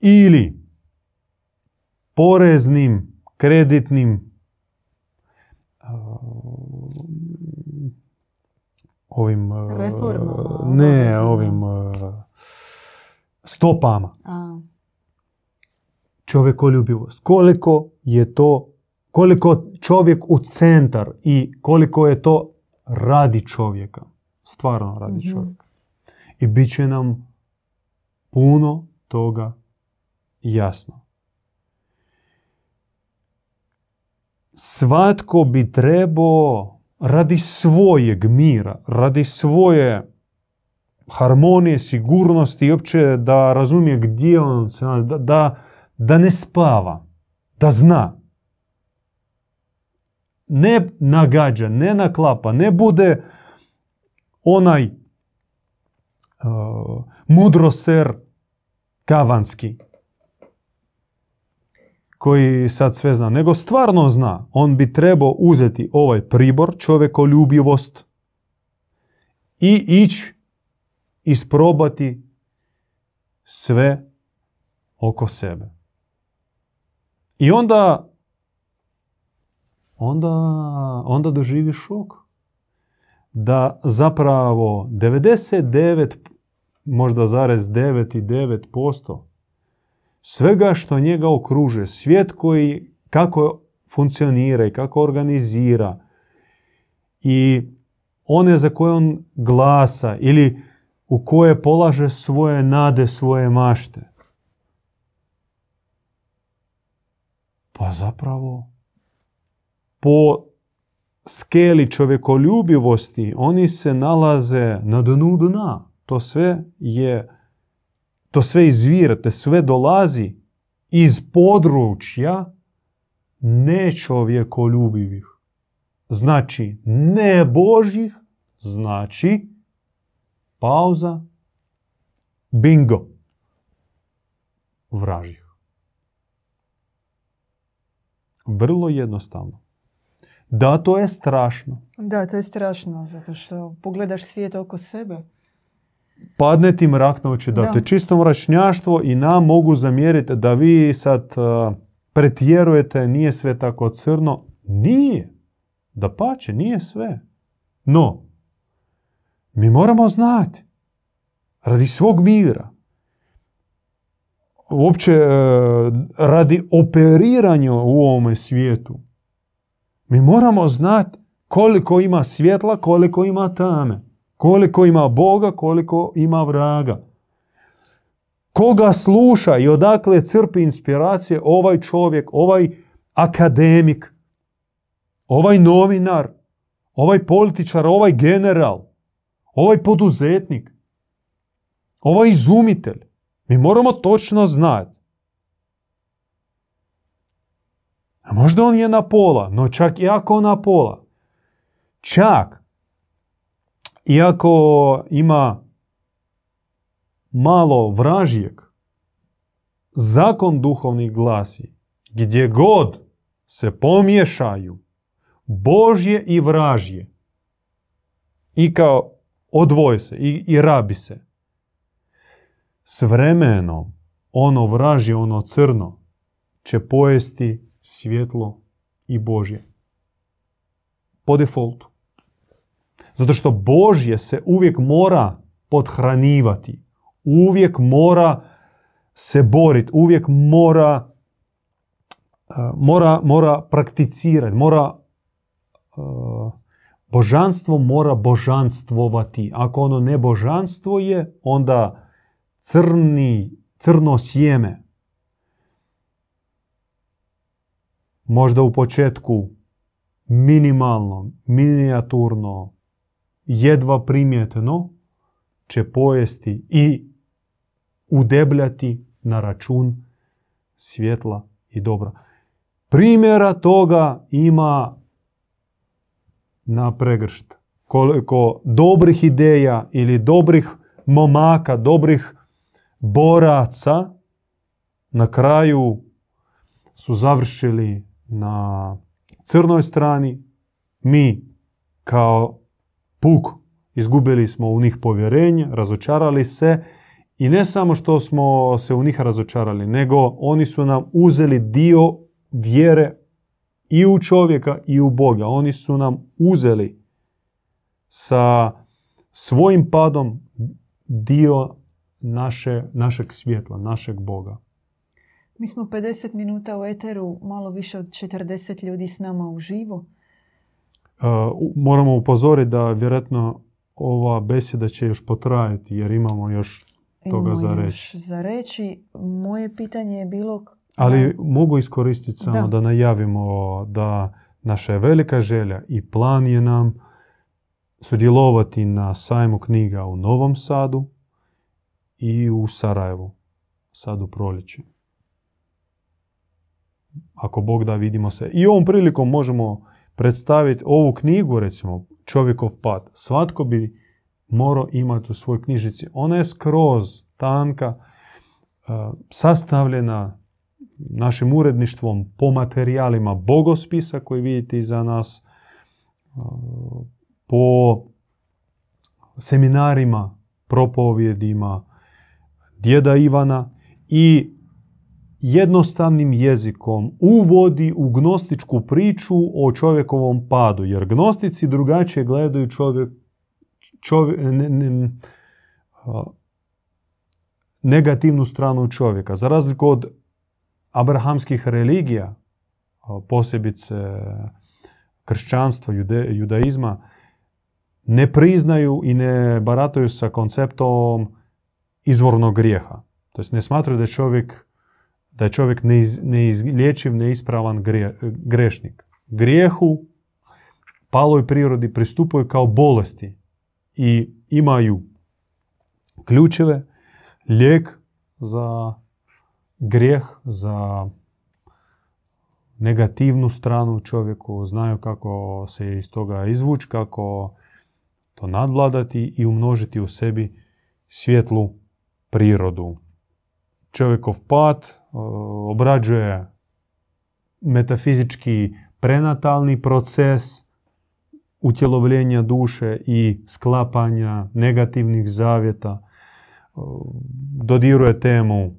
[SPEAKER 2] Ili poreznim, kreditnim ovim ne ovim stopama. A. Čovjekoljubivost. Koliko je to, koliko čovjek u centar i koliko je to radi čovjeka. Stvarno radi mm čovjeka. I bit će nam puno toga jasno. Svatko bi trebao radi svojeg mira, radi svoje harmonije, sigurnosti i opće da razumije gdje on se da, da, da ne spava, da zna. Ne nagađa, ne naklapa, ne bude onaj uh, mudroser kavanski koji sad sve zna, nego stvarno zna. On bi trebao uzeti ovaj pribor, čovjekoljubivost i ići isprobati sve oko sebe. I onda onda, onda doživi šok. Da zapravo 99, možda zarez 9 i 9% svega što njega okruže, svijet koji kako funkcionira i kako organizira i one za koje on glasa ili u koje polaže svoje nade, svoje mašte. Pa zapravo po skeli čovjekoljubivosti oni se nalaze na dnu dna. To sve je, to sve izvira, to sve dolazi iz područja nečovjekoljubivih. Znači ne Božjih, znači pauza, bingo, vražih. Vrlo jednostavno. Da, to je strašno.
[SPEAKER 1] Da, to je strašno, zato što pogledaš svijet oko sebe.
[SPEAKER 2] Padne ti mrak na oči, da, to je čisto mračnjaštvo i nam mogu zamjeriti da vi sad uh, pretjerujete, nije sve tako crno. Nije. Da pače, nije sve. No, mi moramo znati. Radi svog mira. Uopće e, radi operiranja u ovome svijetu. Mi moramo znati koliko ima svjetla, koliko ima tame. Koliko ima Boga, koliko ima vraga. Koga sluša i odakle crpi inspiracije ovaj čovjek, ovaj akademik, ovaj novinar, ovaj političar, ovaj general ovaj poduzetnik, ovaj izumitelj. Mi moramo točno znati. A možda on je na pola, no čak i ako na pola, čak iako ima malo vražijeg, zakon duhovnih glasi, gdje god se pomiješaju Božje i vražje i kao odvoje se i, i rabi se. S vremenom ono vražje, ono crno, će pojesti svjetlo i Božje. Po defaultu. Zato što Božje se uvijek mora podhranivati. Uvijek mora se boriti. Uvijek mora, uh, mora, mora prakticirati. Mora, uh, božanstvo mora božanstvovati. Ako ono ne božanstvo je, onda crni, crno sjeme. Možda u početku minimalno, minijaturno, jedva primjetno će pojesti i udebljati na račun svjetla i dobra. Primjera toga ima na pregršt. Koliko dobrih ideja ili dobrih momaka, dobrih boraca na kraju su završili na crnoj strani. Mi kao puk izgubili smo u njih povjerenje, razočarali se i ne samo što smo se u njih razočarali, nego oni su nam uzeli dio vjere i u čovjeka i u Boga. Oni su nam uzeli sa svojim padom dio naše, našeg svjetla, našeg Boga.
[SPEAKER 1] Mi smo 50 minuta u eteru, malo više od 40 ljudi s nama uživo.
[SPEAKER 2] Uh, moramo upozoriti da vjerojatno ova beseda će još potrajati jer imamo još toga za reći.
[SPEAKER 1] za reći. Moje pitanje je bilo...
[SPEAKER 2] Ali mogu iskoristiti samo da. da najavimo da naša je velika želja i plan je nam sudjelovati na sajmu knjiga u Novom Sadu i u Sarajevu, sad u proljeći. Ako Bog da, vidimo se. I ovom prilikom možemo predstaviti ovu knjigu, recimo, Čovjekov pad. Svatko bi morao imati u svojoj knjižici. Ona je skroz tanka, e, sastavljena našim uredništvom po materijalima bogospisa koji vidite iza nas, e, po seminarima, propovjedima djeda Ivana i jednostavnim jezikom uvodi u gnostičku priču o čovjekovom padu, jer gnostici drugačije gledaju čovjek, čovjek ne, ne, negativnu stranu čovjeka. Za razliku od abrahamskih religija, posebice kršćanstva, jude, judaizma, ne priznaju i ne barataju sa konceptom izvornog grijeha. To ne smatraju da je čovjek, da je čovjek neiz, neizlječiv, neispravan grešnik. Grijehu, paloj prirodi pristupaju kao bolesti i imaju ključeve, lijek za grijeh, za negativnu stranu čovjeku, znaju kako se iz toga izvući, kako to nadvladati i umnožiti u sebi svjetlu prirodu. Čovjekov pad obrađuje metafizički prenatalni proces utjelovljenja duše i sklapanja negativnih zavjeta. Dodiruje temu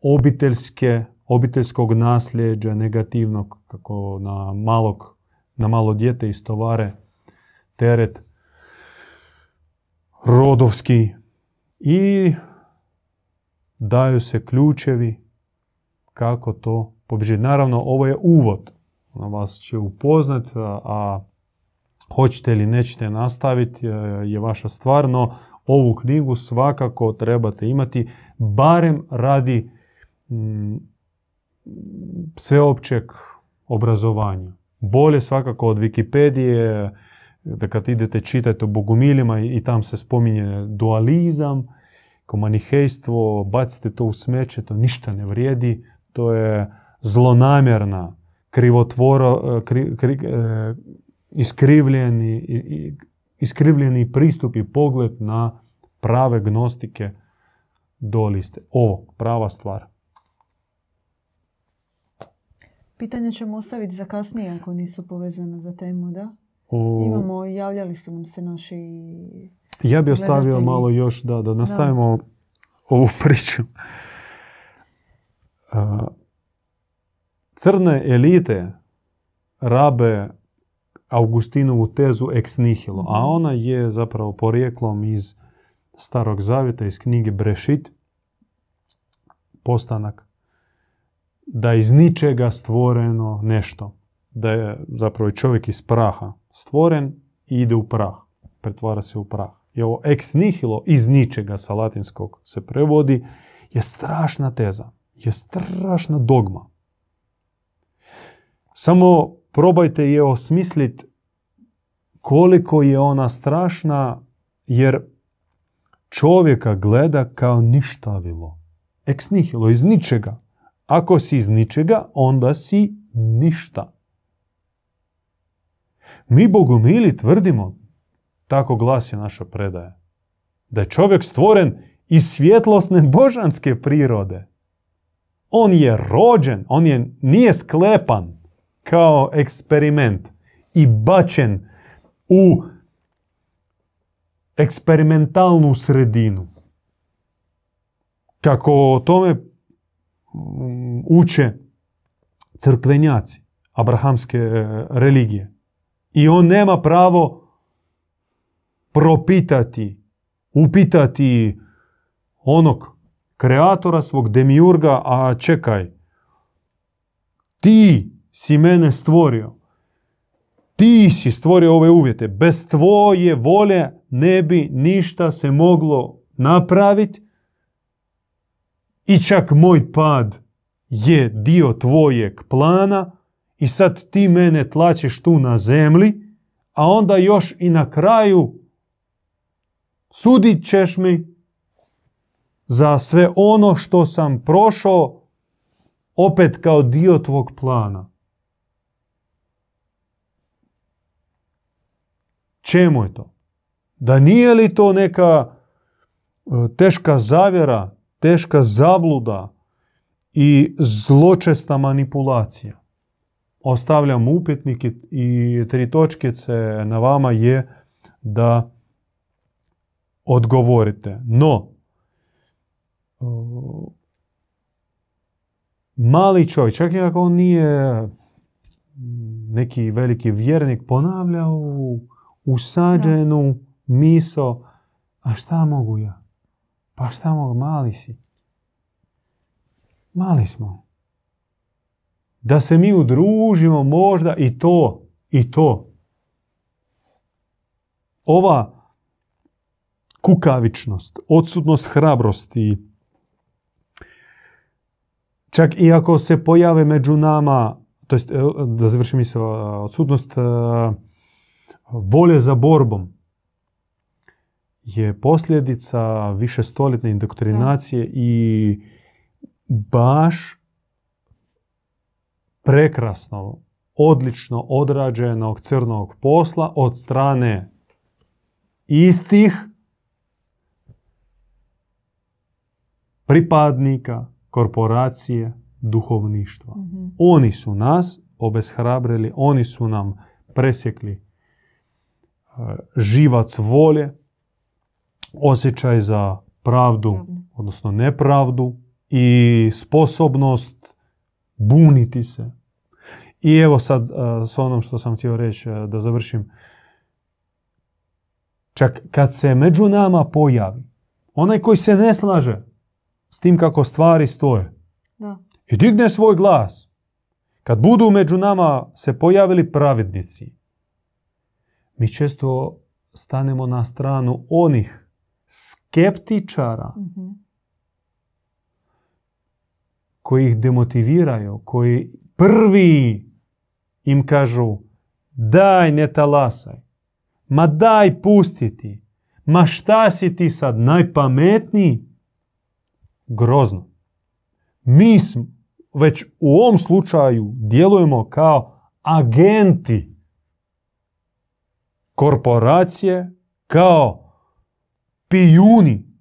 [SPEAKER 2] obiteljske, obiteljskog nasljeđa negativnog, kako na, malog, na malo dijete istovare teret rodovski i daju se ključevi kako to pobježiti. Naravno, ovo je uvod. Na vas će upoznat, a hoćete ili nećete nastaviti je vaša stvar, no ovu knjigu svakako trebate imati, barem radi sveopćeg obrazovanja. Bolje svakako od Wikipedije, da kad idete čitati o bogomiljima i tam se spominje dualizam, kao manihejstvo, bacite to u smeće, to ništa ne vrijedi, to je zlonamjerna, krivotvoro, kri, kri, e, iskrivljeni, iskrivljeni pristup i pogled na prave gnostike doliste. Ovo, prava stvar.
[SPEAKER 1] Pitanje ćemo ostaviti za kasnije ako nisu povezane za temu, da? Imamo, javljali su nam se naši...
[SPEAKER 2] Ja bi ostavio malo još da, da nastavimo ovu priču. Crne elite rabe Augustinovu tezu ex nihilo, a
[SPEAKER 1] Mhm.
[SPEAKER 2] ona je zapravo porijeklom iz Starog zavjeta, iz knjige Brešit, postanak, da iz ničega stvoreno nešto. Da je zapravo čovjek iz praha stvoren i ide u prah, pretvara se u prah. I ovo ex nihilo, iz ničega sa latinskog se prevodi, je strašna teza, je strašna dogma. Samo probajte je osmisliti koliko je ona strašna, jer čovjeka gleda kao ništavilo. Ex nihilo, iz ničega. Ako si iz ničega, onda si ništa. Mi bogumili tvrdimo, tako glasi naša predaja, da je čovjek stvoren iz svjetlosne božanske prirode. On je rođen, on je, nije sklepan kao eksperiment i bačen u eksperimentalnu sredinu. Kako o tome mm, uče crkvenjaci abrahamske e, religije. I on nema pravo propitati, upitati onog kreatora, svog demiurga, a čekaj, ti si mene stvorio. Ti si stvorio ove uvjete. Bez tvoje volje ne bi ništa se moglo napraviti. I čak moj pad je dio tvojeg plana i sad ti mene tlačiš tu na zemlji, a onda još i na kraju sudit ćeš mi za sve ono što sam prošao opet kao dio tvog plana. Čemu je to? Da nije li to neka e, teška zavjera, teška zabluda i zločesta manipulacija? Ostavljam upitnik i- tri točkice na vama je da odgovorite. No, mali čovjek, čak i ako on nije neki veliki vjernik, ponavlja ovu usađenu miso, a šta mogu ja? Pa šta mogu, mali si. Mali smo. Da se mi udružimo možda i to, i to. Ova kukavičnost, odsutnost hrabrosti, čak i ako se pojave među nama, to jest, e, da završim misao, odsutnost e, volje za borbom je posljedica višestoljetne indoktrinacije i baš prekrasno, odlično odrađenog crnog posla od strane istih pripadnika korporacije duhovništva.
[SPEAKER 1] Mhm.
[SPEAKER 2] Oni su nas obeshrabrili, oni su nam presjekli e, živac volje, osjećaj za pravdu,
[SPEAKER 1] Pravdu.
[SPEAKER 2] odnosno nepravdu i sposobnost buniti se. I evo sad e, s onom što sam htio reći e, da završim. Čak kad se među nama pojavi onaj koji se ne slaže s tim kako stvari stoje,
[SPEAKER 1] Da.
[SPEAKER 2] i digne svoj glas. Kad budu među nama se pojavili pravednici, mi često stanemo na stranu onih skeptičara
[SPEAKER 1] Mhm.
[SPEAKER 2] koji ih demotiviraju, koji prvi im kažu daj ne talasaj, ma daj pustiti, ma šta si ti sad najpametniji? Grozno. Mi smo, već u ovom slučaju djelujemo kao agenti korporacije, kao pijuni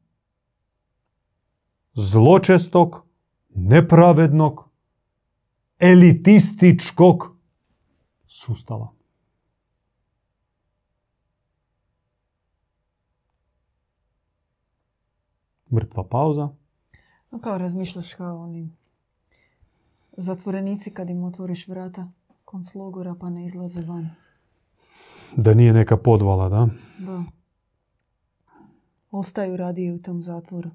[SPEAKER 2] zločestog, nepravednog, elitističkog sustava. Mrtva pauza.
[SPEAKER 1] No kao razmišljaš kao oni zatvorenici kad im otvoriš vrata konclogora pa ne izlaze van.
[SPEAKER 2] Da nije neka podvala, da?
[SPEAKER 1] Da. Ostaju radije u tom zatvoru.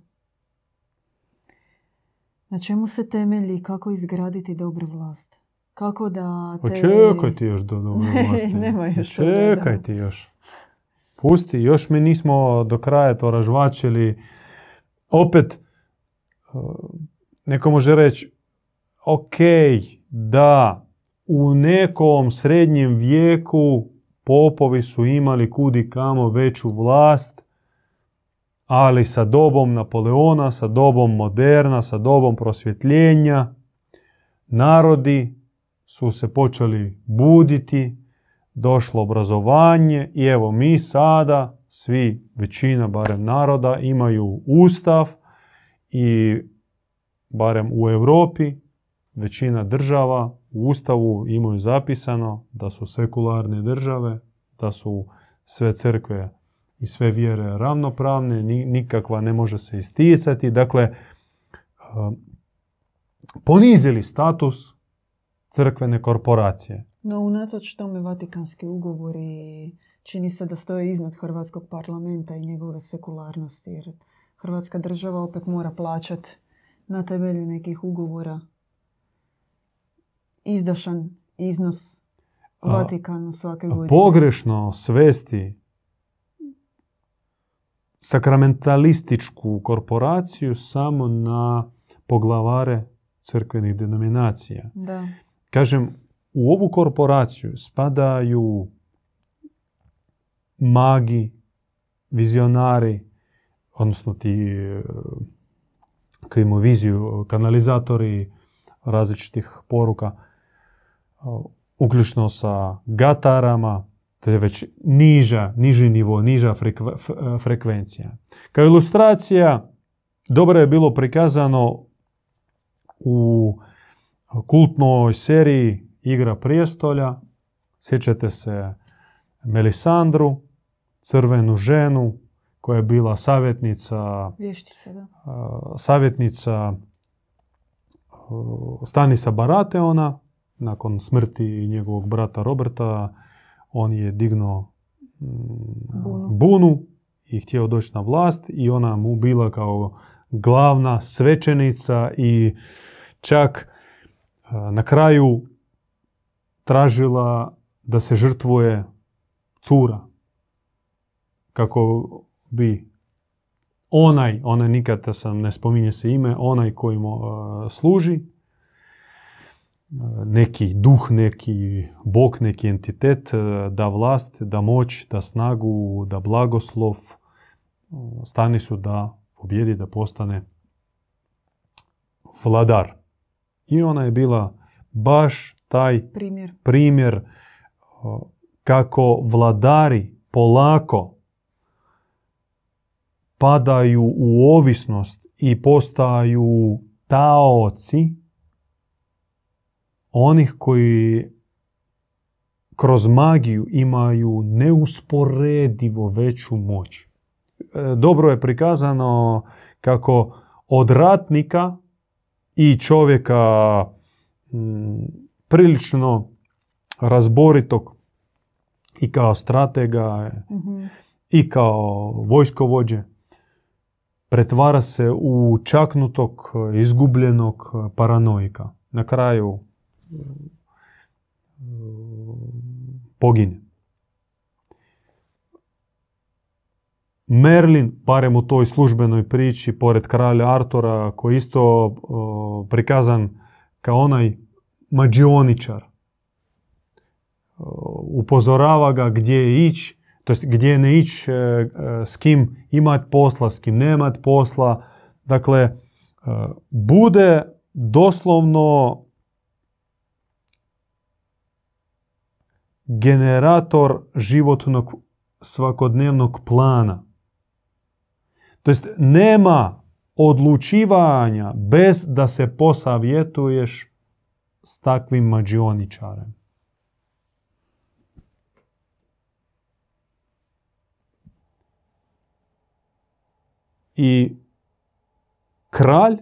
[SPEAKER 1] Na čemu se temelji kako izgraditi dobru vlast? Kako da
[SPEAKER 2] Pa
[SPEAKER 1] te...
[SPEAKER 2] čekaj ti još do dobre
[SPEAKER 1] Ne,
[SPEAKER 2] vlasti.
[SPEAKER 1] nema još.
[SPEAKER 2] Čekaj ti još. Pusti, još mi nismo do kraja to ražvačili. Opet, neko može reći, ok, da, u nekom srednjem vijeku popovi su imali kudi kamo veću vlast, ali sa dobom Napoleona, sa dobom moderna, sa dobom prosvjetljenja, narodi su se počeli buditi, došlo obrazovanje i evo mi sada, svi, većina barem naroda, imaju ustav i barem u Europi većina država u ustavu imaju zapisano da su sekularne države, da su sve crkve i sve vjere ravnopravne, ni- nikakva ne može se isticati. Dakle, um, ponizili status crkvene korporacije.
[SPEAKER 1] No, unatoč tome Vatikanski ugovori čini se da stoje iznad Hrvatskog parlamenta i njegove sekularnosti, jer Hrvatska država opet mora plaćati na temelju nekih ugovora izdašan iznos Vatikanu svake godine.
[SPEAKER 2] Pogrešno svesti sakramentalističku korporaciju samo na poglavare crkvenih denominacija.
[SPEAKER 1] Da.
[SPEAKER 2] Kažem, u ovu korporaciju spadaju magi, vizionari, odnosno ti e, koji imaju viziju, kanalizatori različitih poruka, o, uključno sa gatarama, to je već niža, niži nivo, niža e, frekvencija. Kao ilustracija, dobro je bilo prikazano u kultnoj seriji Igra prijestolja. Sjećate se Melisandru, crvenu ženu koja je bila savjetnica,
[SPEAKER 1] Vještica, da.
[SPEAKER 2] savjetnica Stanisa Barateona. Nakon smrti njegovog brata Roberta, on je dignuo mm,
[SPEAKER 1] Bunu.
[SPEAKER 2] bunu i htio doći na vlast i ona mu bila kao glavna svećenica i čak na kraju tražila da se žrtvuje cura kako bi onaj, onaj nikad sam ne spominje se ime, onaj koji mu a, služi, a, neki duh, neki bog, neki entitet a, da vlast, da moć, da snagu, da blagoslov stani su da pobjedi, da postane vladar. I ona je bila baš taj
[SPEAKER 1] Primjer.
[SPEAKER 2] primjer kako vladari polako padaju u ovisnost i postaju taoci onih koji kroz magiju imaju neusporedivo veću moć. E, Dobro je prikazano kako od ratnika i čovjeka mm, prilično razboritog i kao stratega
[SPEAKER 1] Mhm.
[SPEAKER 2] i kao vojskovođe pretvara se u čaknutog, izgubljenog paranoika. Na kraju mm, pogine. Merlin, barem u toj službenoj priči, pored kralja Artura, koji je isto o, prikazan kao onaj mađioničar. O, upozorava ga gdje je ići, to jest gdje ne ići, e, e, s kim imat posla, s kim nemat posla. Dakle, e, bude doslovno generator životnog svakodnevnog plana. To jest nema odlučivanja bez da se posavjetuješ s takvim mađioničarem. I kralj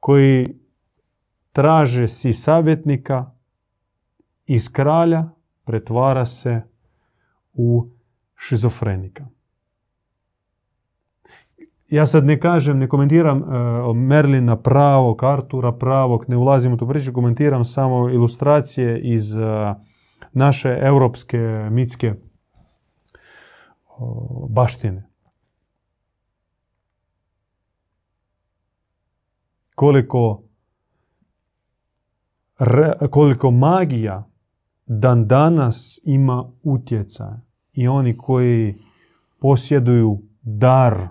[SPEAKER 2] koji traže si savjetnika iz kralja pretvara se u šizofrenika. Ja sad ne kažem, ne komentiram uh, Merlina pravog, Artura pravog, ne ulazim u tu priču, komentiram samo ilustracije iz e, naše europske mitske baštine. Koliko, koliko magija dan danas ima utjecaj i oni koji posjeduju dar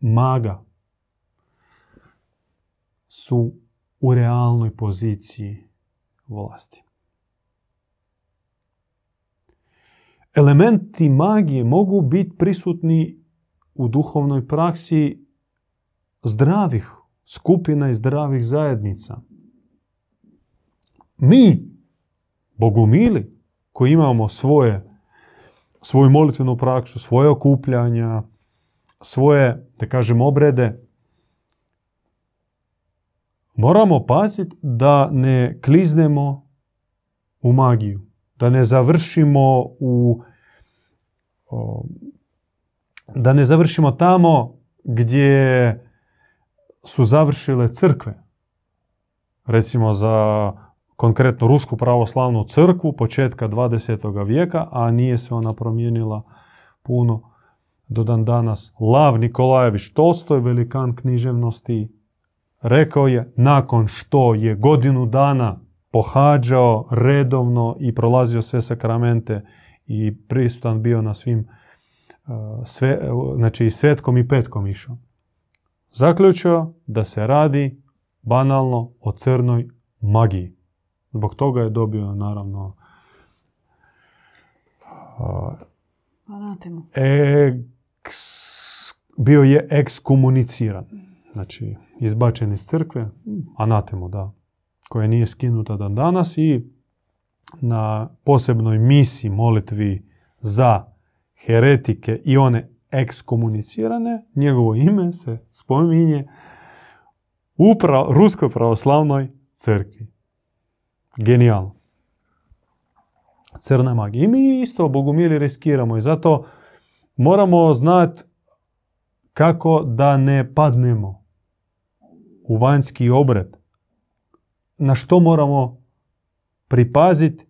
[SPEAKER 2] maga su u realnoj poziciji vlasti. Elementi magije mogu biti prisutni u duhovnoj praksi zdravih skupina i zdravih zajednica. Mi, bogumili, koji imamo svoje, svoju molitvenu praksu, svoje okupljanja, svoje, da kažem, obrede, moramo paziti da ne kliznemo u magiju, da ne završimo u da ne završimo tamo gdje su završile crkve. Recimo za konkretno Rusku pravoslavnu crkvu početka 20. vijeka, a nije se ona promijenila puno do dan danas. Lav Nikolajević Tolstoj, velikan književnosti, rekao je nakon što je godinu dana pohađao redovno i prolazio sve sakramente i prisutan bio na svim uh, sve, znači svetkom i petkom išao. Zaključio da se radi banalno o crnoj magiji. Zbog toga je dobio naravno
[SPEAKER 1] Anatemu.
[SPEAKER 2] Eks, bio je ekskomuniciran. Znači, izbačen iz crkve, anatemu, da, koja nije skinuta dan danas i na posebnoj misiji molitvi za heretike i one ekskomunicirane, njegovo ime se spominje u Ruskoj pravoslavnoj crkvi. Genijalno. Crna magija. I mi isto bogumili riskiramo i zato moramo znati kako da ne padnemo u vanjski obred. Na što moramo pripaziti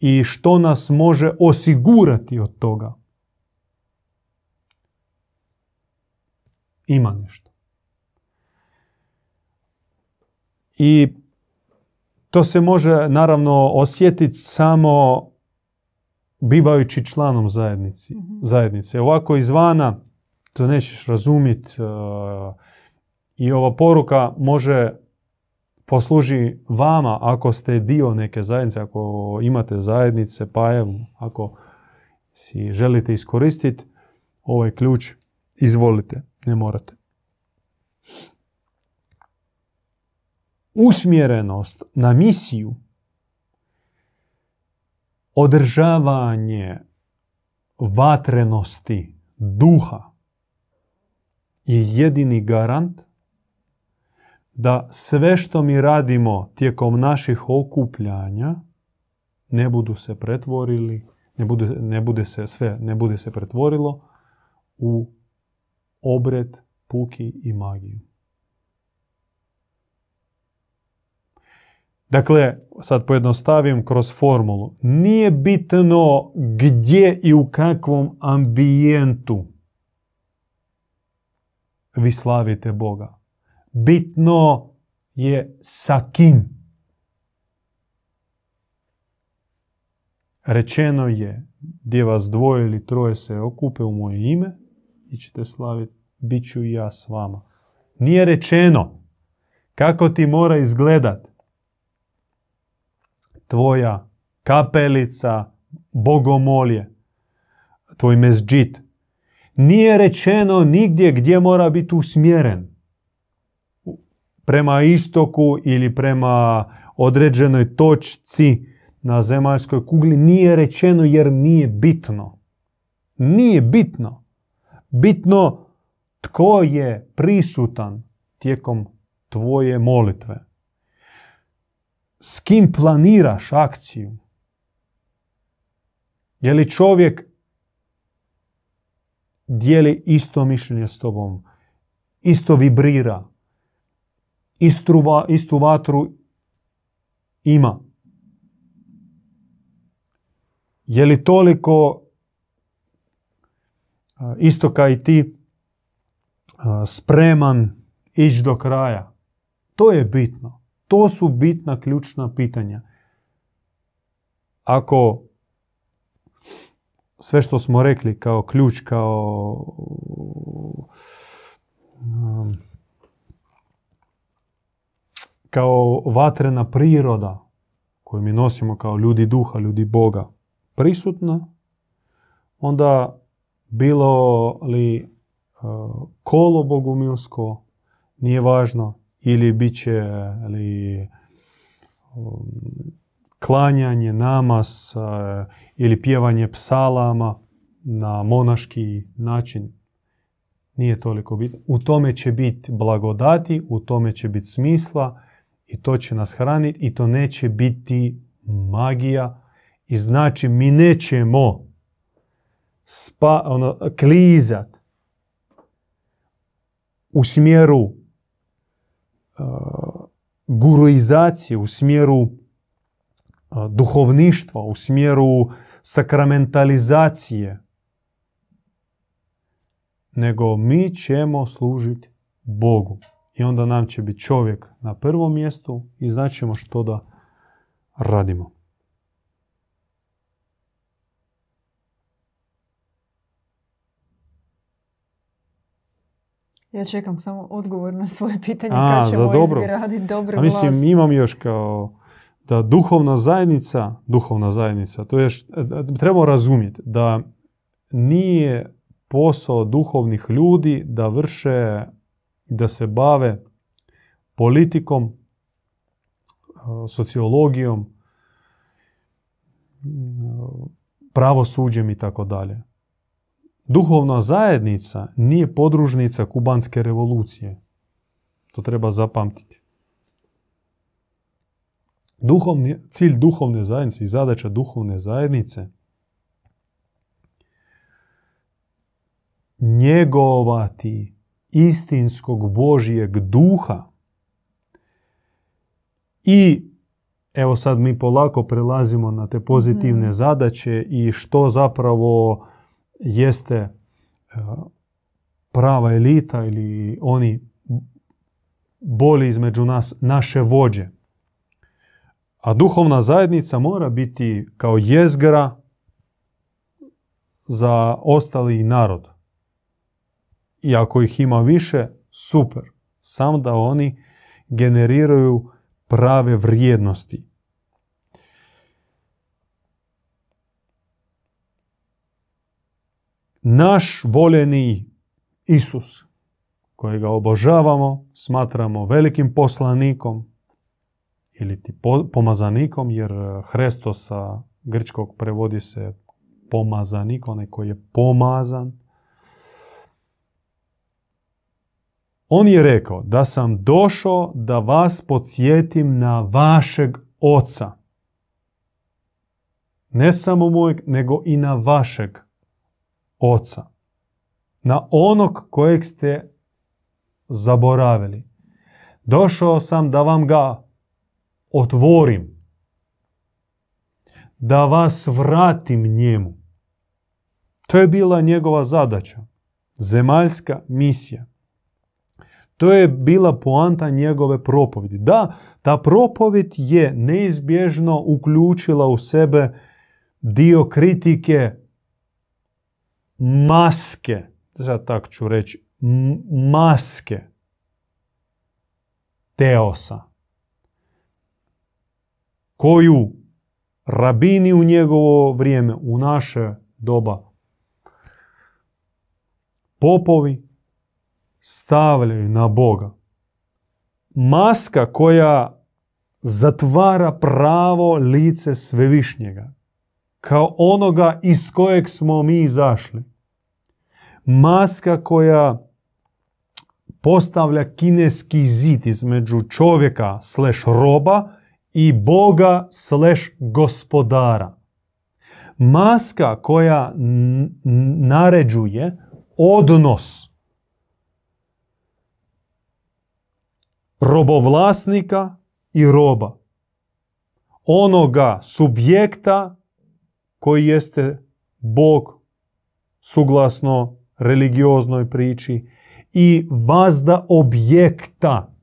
[SPEAKER 2] i što nas može osigurati od toga. Ima nešto. I to se može naravno osjetiti samo bivajući članom zajednici,
[SPEAKER 1] Mhm.
[SPEAKER 2] zajednice. Ovako izvana to nećeš razumjeti i ova poruka može posluži vama ako ste dio neke zajednice, ako imate zajednice, pa evo, ako si želite iskoristiti ovaj ključ, izvolite, ne morate. Usmjerenost na misiju, održavanje vatrenosti duha je jedini garant da sve što mi radimo tijekom naših okupljanja ne budu se pretvorili, ne bude, ne bude se sve, ne bude se pretvorilo u obred, puki i magiju. Dakle, sad pojednostavim kroz formulu. Nije bitno gdje i u kakvom ambijentu vi slavite Boga. Bitno je sa kim. Rečeno je gdje vas dvoje ili troje se okupe u moje ime i ćete slaviti, bit ću ja s vama. Nije rečeno kako ti mora izgledat tvoja kapelica, bogomolje, tvoj mezđit. Nije rečeno nigdje gdje mora biti usmjeren. Prema istoku ili prema određenoj točci na zemaljskoj kugli nije rečeno jer nije bitno. Nije bitno. Bitno tko je prisutan tijekom tvoje molitve? S kim planiraš akciju? Je li čovjek dijeli isto mišljenje s tobom, isto vibrira, istu, istu vatru ima? Je li toliko isto kao i ti spreman ići do kraja? To je bitno. To su bitna ključna pitanja. Ako sve što smo rekli kao ključ, kao kao vatrena priroda koju mi nosimo kao ljudi duha, ljudi Boga, prisutna, onda bilo li uh, kolo bogumilsko, nije važno, ili bit će li um, klanjanje, namaz uh, ili pjevanje psalama na monaški način nije toliko bitno. U tome će biti blagodati, u tome će biti smisla i to će nas hraniti i to neće biti magija. I znači mi nećemo spa, ono, klizat u smjeru uh, guruizacije, u smjeru uh, duhovništva, u smjeru sakramentalizacije, nego mi ćemo služiti Bogu. I onda nam će biti čovjek na prvom mjestu i znaćemo što da radimo.
[SPEAKER 1] Ja čekam samo odgovor na svoje pitanje A, kad ćemo dobro. izgraditi dobro
[SPEAKER 2] A mislim, imam još kao da duhovna zajednica, duhovna zajednica, to je, trebamo razumjeti da nije posao duhovnih ljudi da vrše, da se bave politikom, sociologijom, pravosuđem i tako dalje. Duhovna zajednica nije podružnica kubanske revolucije. To treba zapamtiti. Duhovni, cilj duhovne zajednice i zadaća duhovne zajednice njegovati istinskog Božijeg duha i evo sad mi polako prelazimo na te pozitivne mhm. zadaće i što zapravo jeste e, prava elita ili oni boli između nas naše vođe. A duhovna zajednica mora biti kao jezgra za ostali narod. I ako ih ima više, super. Samo da oni generiraju prave vrijednosti. naš voljeni Isus, kojega obožavamo, smatramo velikim poslanikom ili ti pomazanikom, jer Hresto sa grčkog prevodi se pomazanik, onaj koji je pomazan. On je rekao da sam došao da vas podsjetim na vašeg oca. Ne samo mojeg, nego i na vašeg oca. Na onog kojeg ste zaboravili. Došao sam da vam ga otvorim. Da vas vratim njemu. To je bila njegova zadaća. Zemaljska misija. To je bila poanta njegove propovjedi. Da, ta propovjed je neizbježno uključila u sebe dio kritike maske, sad tako ću reći, maske teosa, koju rabini u njegovo vrijeme, u naše doba, popovi stavljaju na Boga. Maska koja zatvara pravo lice svevišnjega kao onoga iz kojeg smo mi izašli. Maska koja postavlja kineski zid između čovjeka slash roba i Boga slash gospodara. Maska koja naređuje odnos robovlasnika i roba. Onoga subjekta koji jeste Bog suglasno religioznoj priči i vazda objekta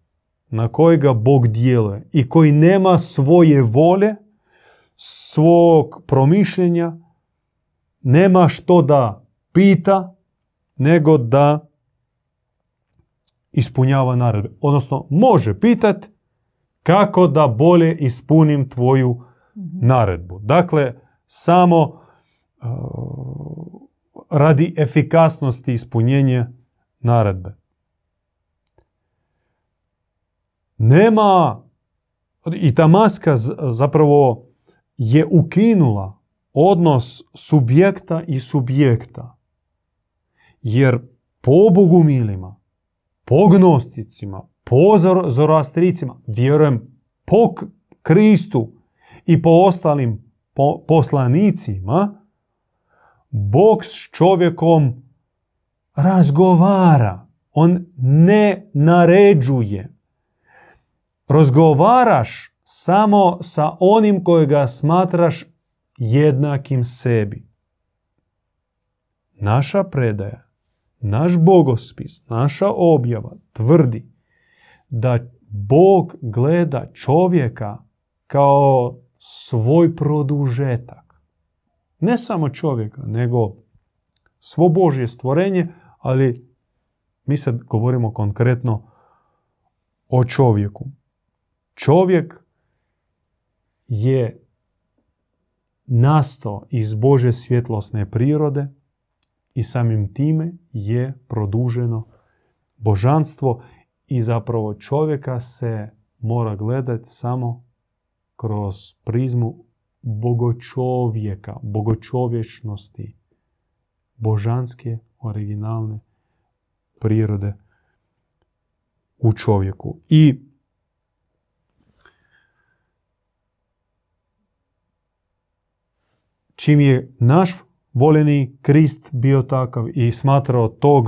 [SPEAKER 2] na kojega Bog djeluje i koji nema svoje volje, svog promišljenja, nema što da pita, nego da ispunjava naredbe. Odnosno, može pitat kako da bolje ispunim tvoju naredbu. Dakle, samo uh, radi efikasnosti ispunjenja naredbe. Nema, i ta maska zapravo je ukinula odnos subjekta i subjekta. Jer po bogumilima, po gnosticima, po zoroastricima, vjerujem po Kristu i po ostalim poslanicima, Bog s čovjekom razgovara. On ne naređuje. Razgovaraš samo sa onim kojega smatraš jednakim sebi. Naša predaja, naš bogospis, naša objava tvrdi da Bog gleda čovjeka kao svoj produžetak. Ne samo čovjeka, nego svo Božje stvorenje, ali mi sad govorimo konkretno o čovjeku. Čovjek je nastao iz Bože svjetlosne prirode i samim time je produženo božanstvo i zapravo čovjeka se mora gledati samo kroz prizmu bogočovjeka, bogočovječnosti, božanske, originalne prirode u čovjeku. I čim je naš voljeni Krist bio takav i smatrao to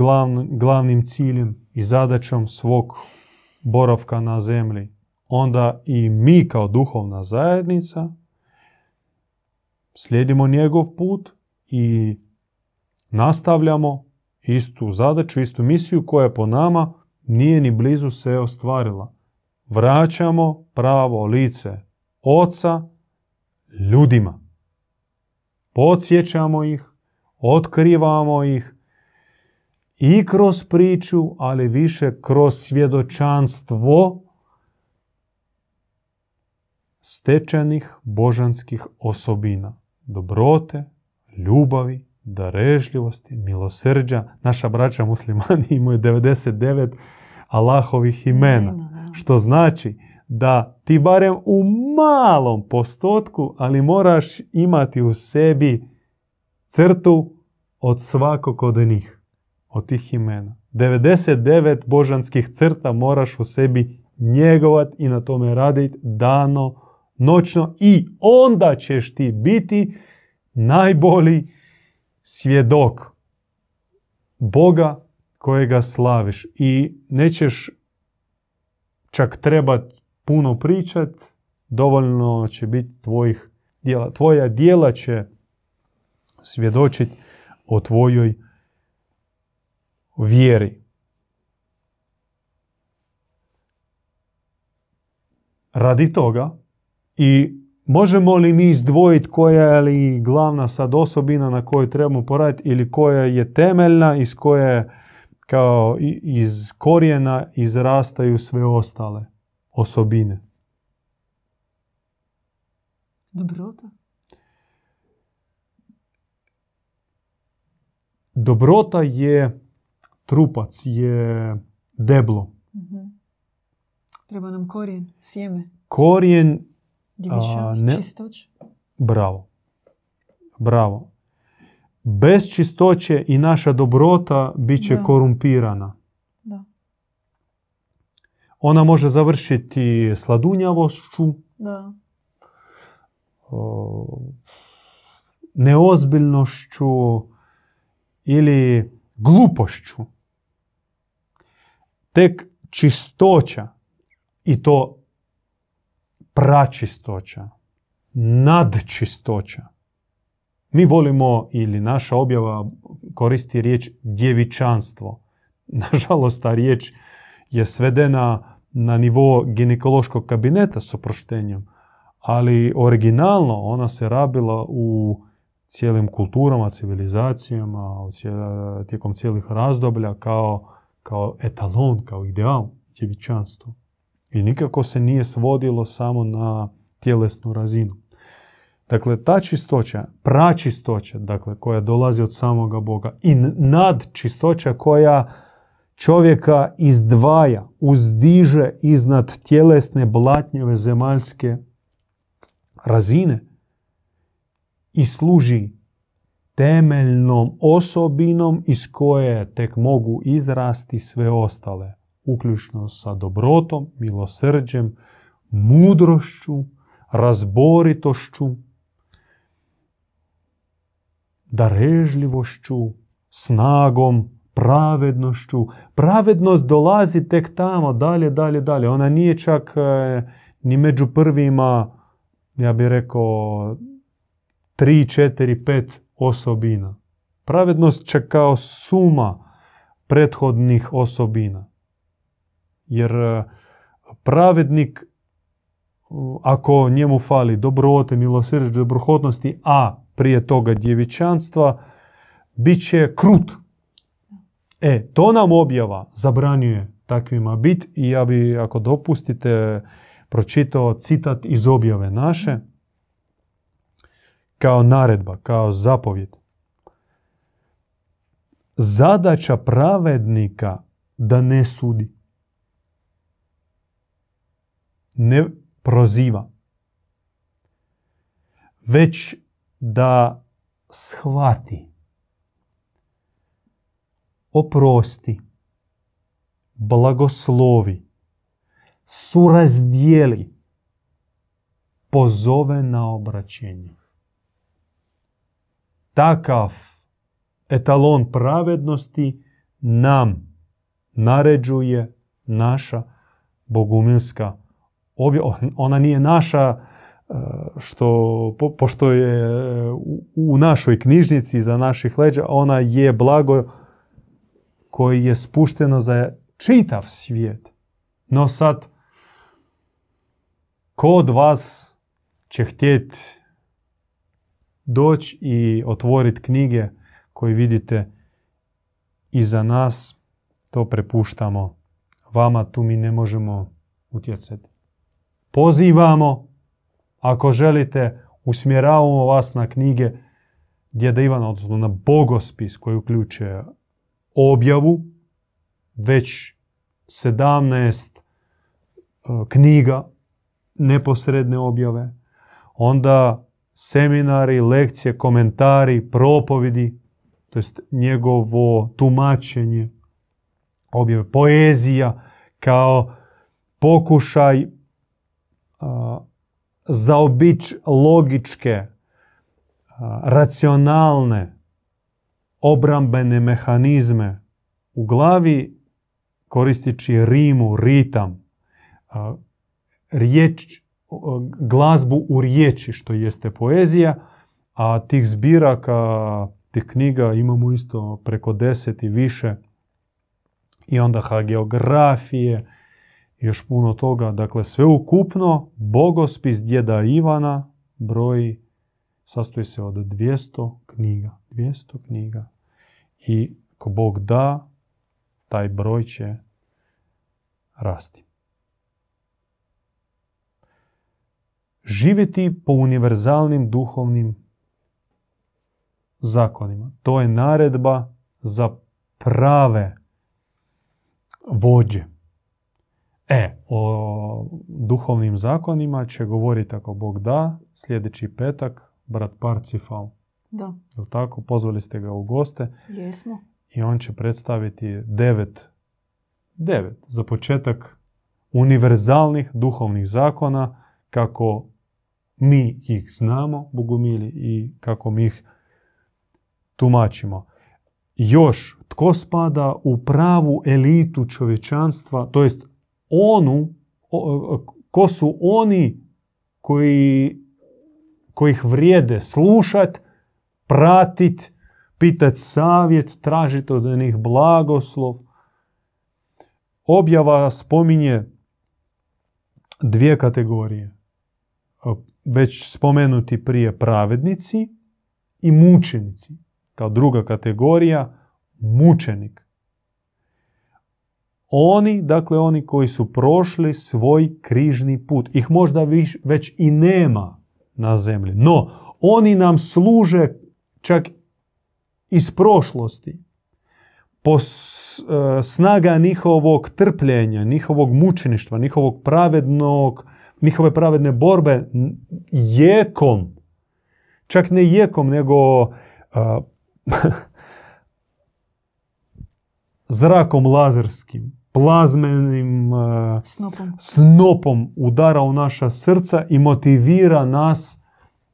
[SPEAKER 2] glavnim ciljem i zadaćom svog boravka na zemlji, onda i mi kao duhovna zajednica slijedimo njegov put i nastavljamo istu zadaću, istu misiju koja po nama nije ni blizu se ostvarila. Vraćamo pravo lice oca ljudima. Podsjećamo ih, otkrivamo ih i kroz priču, ali više kroz svjedočanstvo stečenih božanskih osobina. Dobrote, ljubavi, darežljivosti, milosrđa. Naša braća muslimani imaju 99 Allahovih imena. Što znači da ti barem u malom postotku, ali moraš imati u sebi crtu od svakog od njih, od tih imena. 99 božanskih crta moraš u sebi njegovat i na tome raditi dano, noćno i onda ćeš ti biti najbolji svjedok Boga kojega slaviš i nećeš čak trebati puno pričat, dovoljno će biti tvojih djela. Tvoja djela će svjedočiti o tvojoj vjeri. Radi toga i možemo li mi izdvojiti koja je li glavna sad osobina na kojoj trebamo poraditi ili koja je temeljna iz koje kao iz korijena izrastaju sve ostale osobine.
[SPEAKER 1] Dobrota?
[SPEAKER 2] Dobrota je trupac, je deblo. uh
[SPEAKER 1] Treba nam korijen, sjeme.
[SPEAKER 2] Korijen...
[SPEAKER 1] ne...
[SPEAKER 2] Bravo. Bravo. Bez čistoće i naša dobrota bit će korumpirana. Ona može završiti sladunjavošću,
[SPEAKER 1] Da.
[SPEAKER 2] o, neozbiljnošću ili glupošću. Tek čistoća i to pračistoća, nadčistoća. Mi volimo ili naša objava koristi riječ djevičanstvo. Nažalost, ta riječ je svedena na nivo ginekološkog kabineta s oproštenjem, ali originalno ona se rabila u cijelim kulturama, civilizacijama, u tijekom cijelih razdoblja kao, kao etalon, kao ideal djevičanstva. I nikako se nije svodilo samo na tjelesnu razinu. Dakle, ta čistoća, pračistoća, dakle, koja dolazi od samoga Boga i n- nadčistoća koja čovjeka izdvaja, uzdiže iznad tjelesne blatnjeve zemaljske razine i služi temeljnom osobinom iz koje tek mogu izrasti sve ostale, uključno sa dobrotom, milosrđem, mudrošću, razboritošću, darežljivošću, snagom, pravednošću. Pravednost dolazi tek tamo, dalje, dalje, dalje. Ona nije čak e, ni među prvima, ja bih rekao, tri, četiri, pet osobina. Pravednost čak kao suma prethodnih osobina. Jer e, pravednik, ako njemu fali dobrote, milosrđe, dobrohotnosti, a prije toga djevičanstva, bit će krut. E, to nam objava zabranjuje takvima bit i ja bi, ako dopustite, pročitao citat iz objave naše kao naredba, kao zapovjed. Zadaća pravednika da ne sudi. Ne proziva. Već da shvati. Oprosti. Blagoslovi. Surazdijeli. Pozove na obraćenje. Takav etalon pravednosti nam naređuje naša bogumilska objava. Ona nije naša e, što, po- pošto je u našoj knjižnici za naših leđa, ona je blago koji je spušteno za čitav svijet. No sad, ko od vas će htjeti doći i otvoriti knjige koje vidite iza nas, to prepuštamo vama, tu mi ne možemo utjecati. Pozivamo, ako želite, usmjeravamo vas na knjige Djeda Ivana, odnosno na bogospis koji uključuje objavu, već 17 e, knjiga neposredne objave, onda seminari, lekcije, komentari, propovidi, to jest njegovo tumačenje, objave, poezija kao pokušaj a, zaobići logičke, a, racionalne, obrambene mehanizme u glavi koristeći rimu, ritam, riječ, glazbu u riječi, što jeste poezija, a tih zbiraka, tih knjiga imamo isto preko deset i više. I onda hageografije, i još puno toga. Dakle, sve ukupno, bogospis djeda Ivana broji, sastoji se od 200 knjiga. 200 knjiga. I ko Bog da, taj broj će rasti. Živjeti po univerzalnim duhovnim zakonima. To je naredba za prave vođe. E, o duhovnim zakonima će govoriti ako Bog da, sljedeći petak, brat Parcifal.
[SPEAKER 1] Da,
[SPEAKER 2] Jel tako? Pozvali ste ga u goste
[SPEAKER 1] jesmo.
[SPEAKER 2] i on će predstaviti devet, devet, za početak univerzalnih duhovnih zakona kako mi ih znamo, bogumili, i kako mi ih tumačimo. Još, tko spada u pravu elitu čovječanstva, to jest onu, ko su oni koji, kojih vrijede slušat, pratit, pitat savjet, tražiti od njih blagoslov. Objava spominje dvije kategorije. Već spomenuti prije pravednici i mučenici. Kao druga kategorija, mučenik. Oni, dakle oni koji su prošli svoj križni put. Ih možda već i nema na zemlji. No, oni nam služe čak iz prošlosti. Po e, snaga njihovog trpljenja, njihovog mučeništva, njihovog pravednog, njihove pravedne borbe jekom, čak ne jekom, nego zrakom lazerskim, plazmenim
[SPEAKER 1] snopom.
[SPEAKER 2] snopom udara u naša srca i motivira nas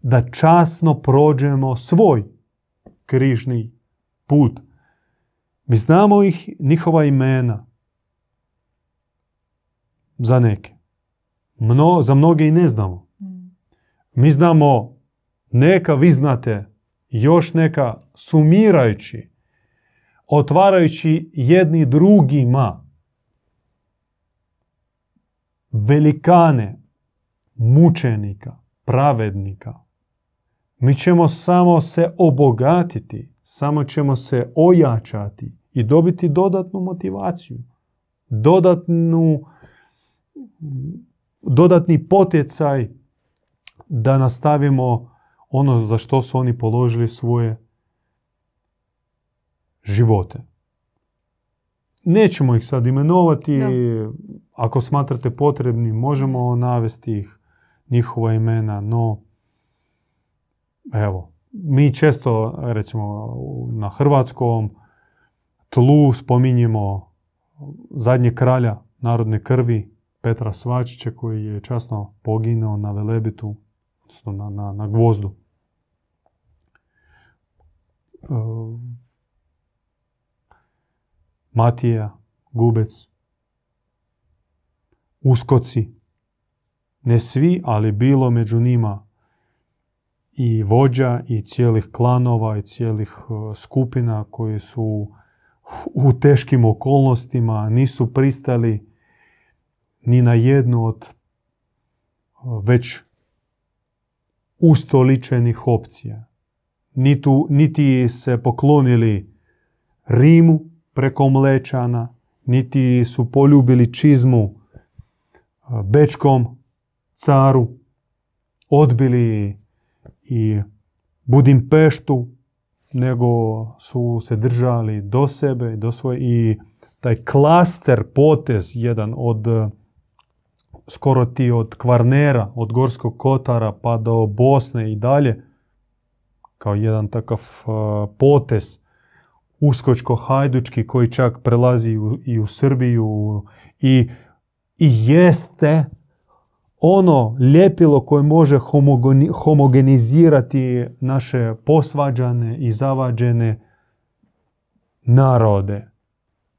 [SPEAKER 2] da časno prođemo svoj križni put. Mi znamo ih, njihova imena. Za neke. Mno, za mnoge i ne znamo. Mi znamo neka, vi znate, još neka sumirajući, otvarajući jedni drugima velikane mučenika, pravednika. Mi ćemo samo se obogatiti, samo ćemo se ojačati i dobiti dodatnu motivaciju, dodatnu, dodatni potjecaj da nastavimo ono za što su oni položili svoje živote. Nećemo ih sad imenovati, ako smatrate potrebni možemo navesti ih, njihova imena, no evo, mi često recimo na hrvatskom tlu spominjemo zadnjeg kralja narodne krvi Petra Svačića koji je časno poginuo na Velebitu, odnosno na, na, na gvozdu. Matija, Gubec, Uskoci, ne svi, ali bilo među njima i vođa i cijelih klanova i cijelih skupina koji su u teškim okolnostima nisu pristali ni na jednu od već ustoličenih opcija. niti se poklonili Rimu preko Mlečana, niti su poljubili čizmu Bečkom caru, odbili i Budimpeštu, nego su se držali do sebe, do svoje. I taj klaster, potez, jedan od skoro ti od Kvarnera, od Gorskog Kotara pa do Bosne i dalje, kao jedan takav potez uskočko-hajdučki koji čak prelazi i u Srbiju i, i jeste ono ljepilo koje može homogenizirati naše posvađane i zavađene narode.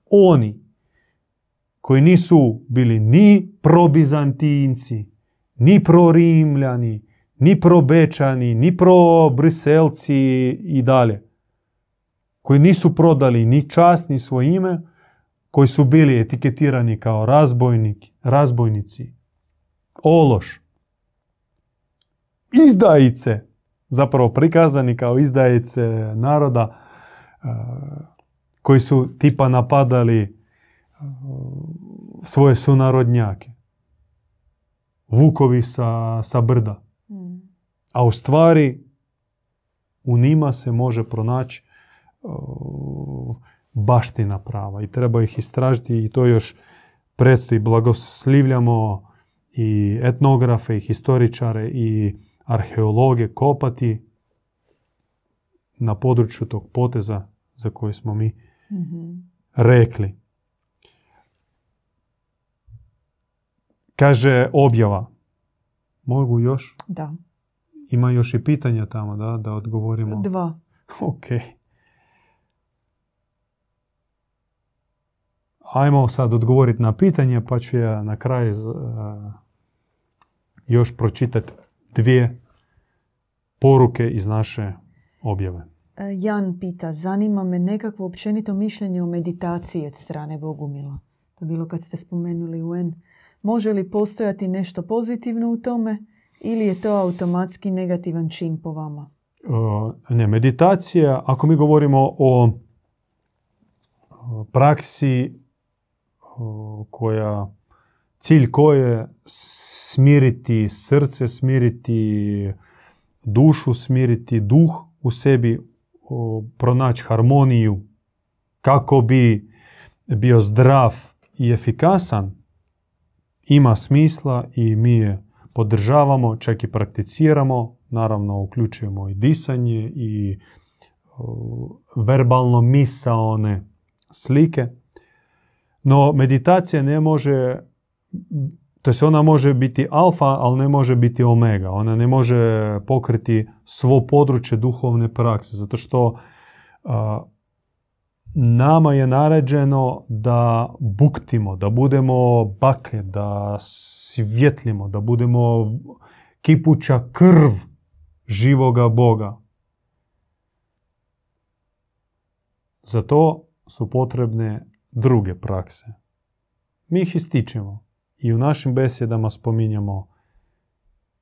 [SPEAKER 2] Oni koji nisu bili ni probizantinci, ni prorimljani, ni probečani, ni briselci i dalje. Koji nisu prodali ni čast, ni svoje ime, koji su bili etiketirani kao razbojnici, ološ, izdajice, zapravo prikazani kao izdajice naroda e, koji su tipa napadali e, svoje sunarodnjake. Vukovi sa, sa brda. Mm. A u stvari u njima se može pronaći e, baština prava i treba ih istražiti i to još predstoji. Blagoslivljamo i etnografe, i historičare, i arheologe kopati na području tog poteza za koje smo mi mm rekli. Kaže objava. Mogu još?
[SPEAKER 1] Da.
[SPEAKER 2] Ima još i pitanja tamo, da, da odgovorimo.
[SPEAKER 1] Dva.
[SPEAKER 2] Ok. Ajmo sad odgovoriti na pitanje, pa ću ja na kraju uh, još pročitati dvije poruke iz naše objave.
[SPEAKER 1] E, Jan pita, zanima me nekakvo općenito mišljenje o meditaciji od strane Bogumila. To je bilo kad ste spomenuli UN. Može li postojati nešto pozitivno u tome ili je to automatski negativan čin po vama?
[SPEAKER 2] Uh, ne, meditacija, ako mi govorimo o praksi koja, cilj koje smiriti srce, smiriti dušu, smiriti duh u sebi, pronaći harmoniju kako bi bio zdrav i efikasan, ima smisla i mi je podržavamo, čak i prakticiramo, naravno uključujemo i disanje i verbalno misaone slike. No meditacija ne može, to se ona može biti alfa, ali ne može biti omega. Ona ne može pokriti svo područje duhovne prakse, zato što nama je naređeno da buktimo, da budemo baklje, da svjetljimo, da budemo kipuća krv živoga Boga. Za to su potrebne druge prakse. Mi ih ističemo i u našim besjedama spominjamo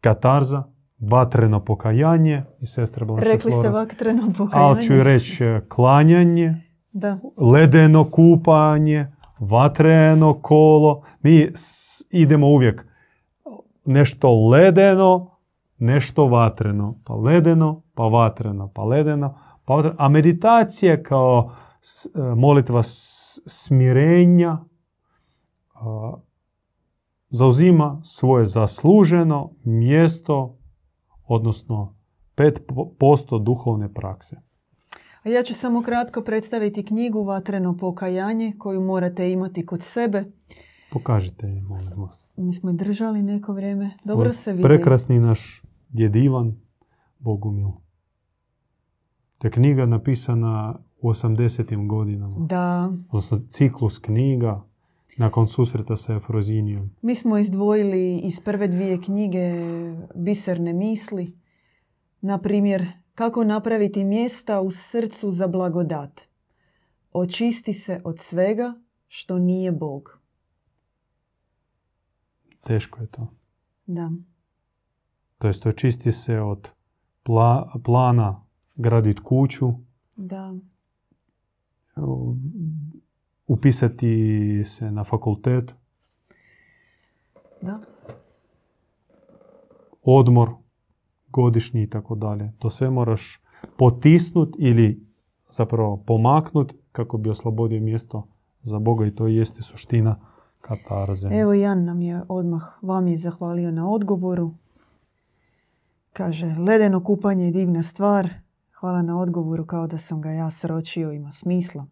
[SPEAKER 2] katarza, vatreno pokajanje i sestra Blanša
[SPEAKER 1] Rekli ste vatreno pokajanje.
[SPEAKER 2] Ali ću reći klanjanje,
[SPEAKER 1] da.
[SPEAKER 2] ledeno kupanje, vatreno kolo. Mi idemo uvijek nešto ledeno, nešto vatreno. Pa ledeno, pa vatreno, pa ledeno, pa vatreno. A meditacija kao e, molitva smirenja zauzima svoje zasluženo mjesto, odnosno 5% duhovne prakse.
[SPEAKER 1] A ja ću samo kratko predstaviti knjigu Vatreno pokajanje koju morate imati kod sebe.
[SPEAKER 2] Pokažite je, molim vas.
[SPEAKER 1] Mi smo držali neko vrijeme. Dobro se vidi.
[SPEAKER 2] Prekrasni naš djed Ivan Bogumil. To knjiga napisana u 80. godinama.
[SPEAKER 1] Da.
[SPEAKER 2] Odnosno ciklus knjiga nakon susreta sa Efrozinijom.
[SPEAKER 1] Mi smo izdvojili iz prve dvije knjige biserne misli. Na primjer, kako napraviti mjesta u srcu za blagodat. Očisti se od svega što nije Bog.
[SPEAKER 2] Teško je to.
[SPEAKER 1] Da.
[SPEAKER 2] To jest očisti se od plana graditi kuću.
[SPEAKER 1] Da.
[SPEAKER 2] Upisati se na fakultet.
[SPEAKER 1] Da.
[SPEAKER 2] Odmor godišnji i tako dalje. To sve moraš potisnut ili zapravo pomaknut kako bi oslobodio mjesto za Boga i to jeste suština katarze.
[SPEAKER 1] Evo Jan nam je odmah, vam je zahvalio na odgovoru. Kaže, ledeno kupanje je divna stvar. Hvala na odgovoru kao da sam ga ja sročio, ima smisla.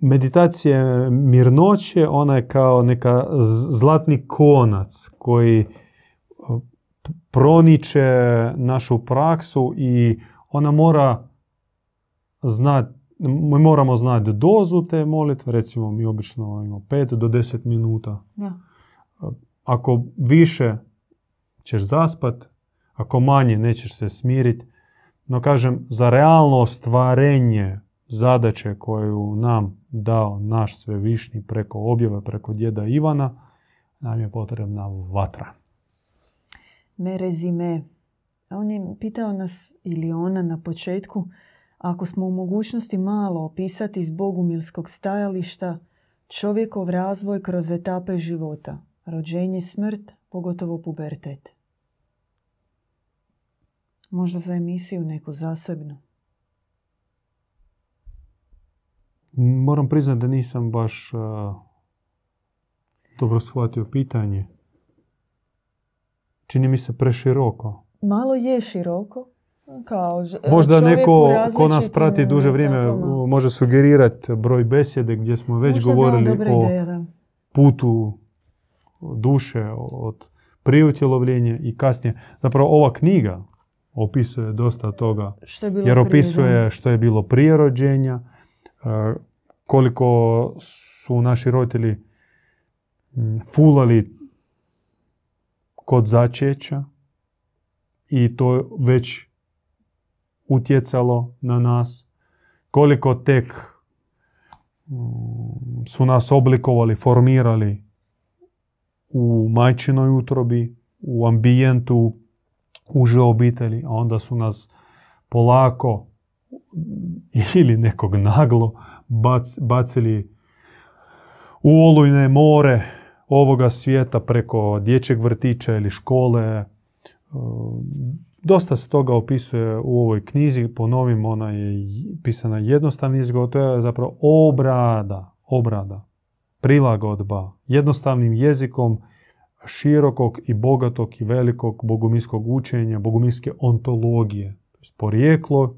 [SPEAKER 2] Meditacija mirnoće, ona je kao neka zlatni konac koji proniče našu praksu i ona mora znati, mi moramo znati dozu te molitve, recimo mi obično imamo 5 do 10 minuta.
[SPEAKER 1] Da.
[SPEAKER 2] Ako više ćeš zaspat, ako manje nećeš se smiriti. No kažem, za realno ostvarenje zadaće koju nam dao naš svevišnji preko objave, preko djeda Ivana, nam je potrebna vatra
[SPEAKER 1] me rezime. On je pitao nas, ili ona na početku, ako smo u mogućnosti malo opisati iz bogumilskog stajališta čovjekov razvoj kroz etape života, rođenje, smrt, pogotovo pubertet. Možda za emisiju neku zasebnu.
[SPEAKER 2] Moram priznati da nisam baš dobro shvatio pitanje čini mi se preširoko.
[SPEAKER 1] Malo je široko. Kao
[SPEAKER 2] Možda neko ko nas prati duže vrijeme može sugerirati broj besjede gdje smo već govorili o putu duše, od priutjelovljenja i kasnije. Zapravo ova knjiga opisuje dosta toga.
[SPEAKER 1] Što je bilo
[SPEAKER 2] Jer opisuje što je bilo prije rođenja, e, koliko su naši roditelji mm, fulali kod začeća i to već utjecalo na nas, koliko tek mm, su nas oblikovali, formirali u majčinoj utrobi, u ambijentu uže obitelji, a onda su nas polako ili nekog naglo bac- bacili u olujne more ovoga svijeta preko dječjeg vrtića ili škole. E, Dosta se toga opisuje u ovoj knjizi, ponovim, ona je pisana jednostavni izgovor, to je zapravo obrada, obrada, prilagodba, jednostavnim jezikom širokog i bogatog i velikog bogumilskog učenja, bogumilske ontologije, porijeklo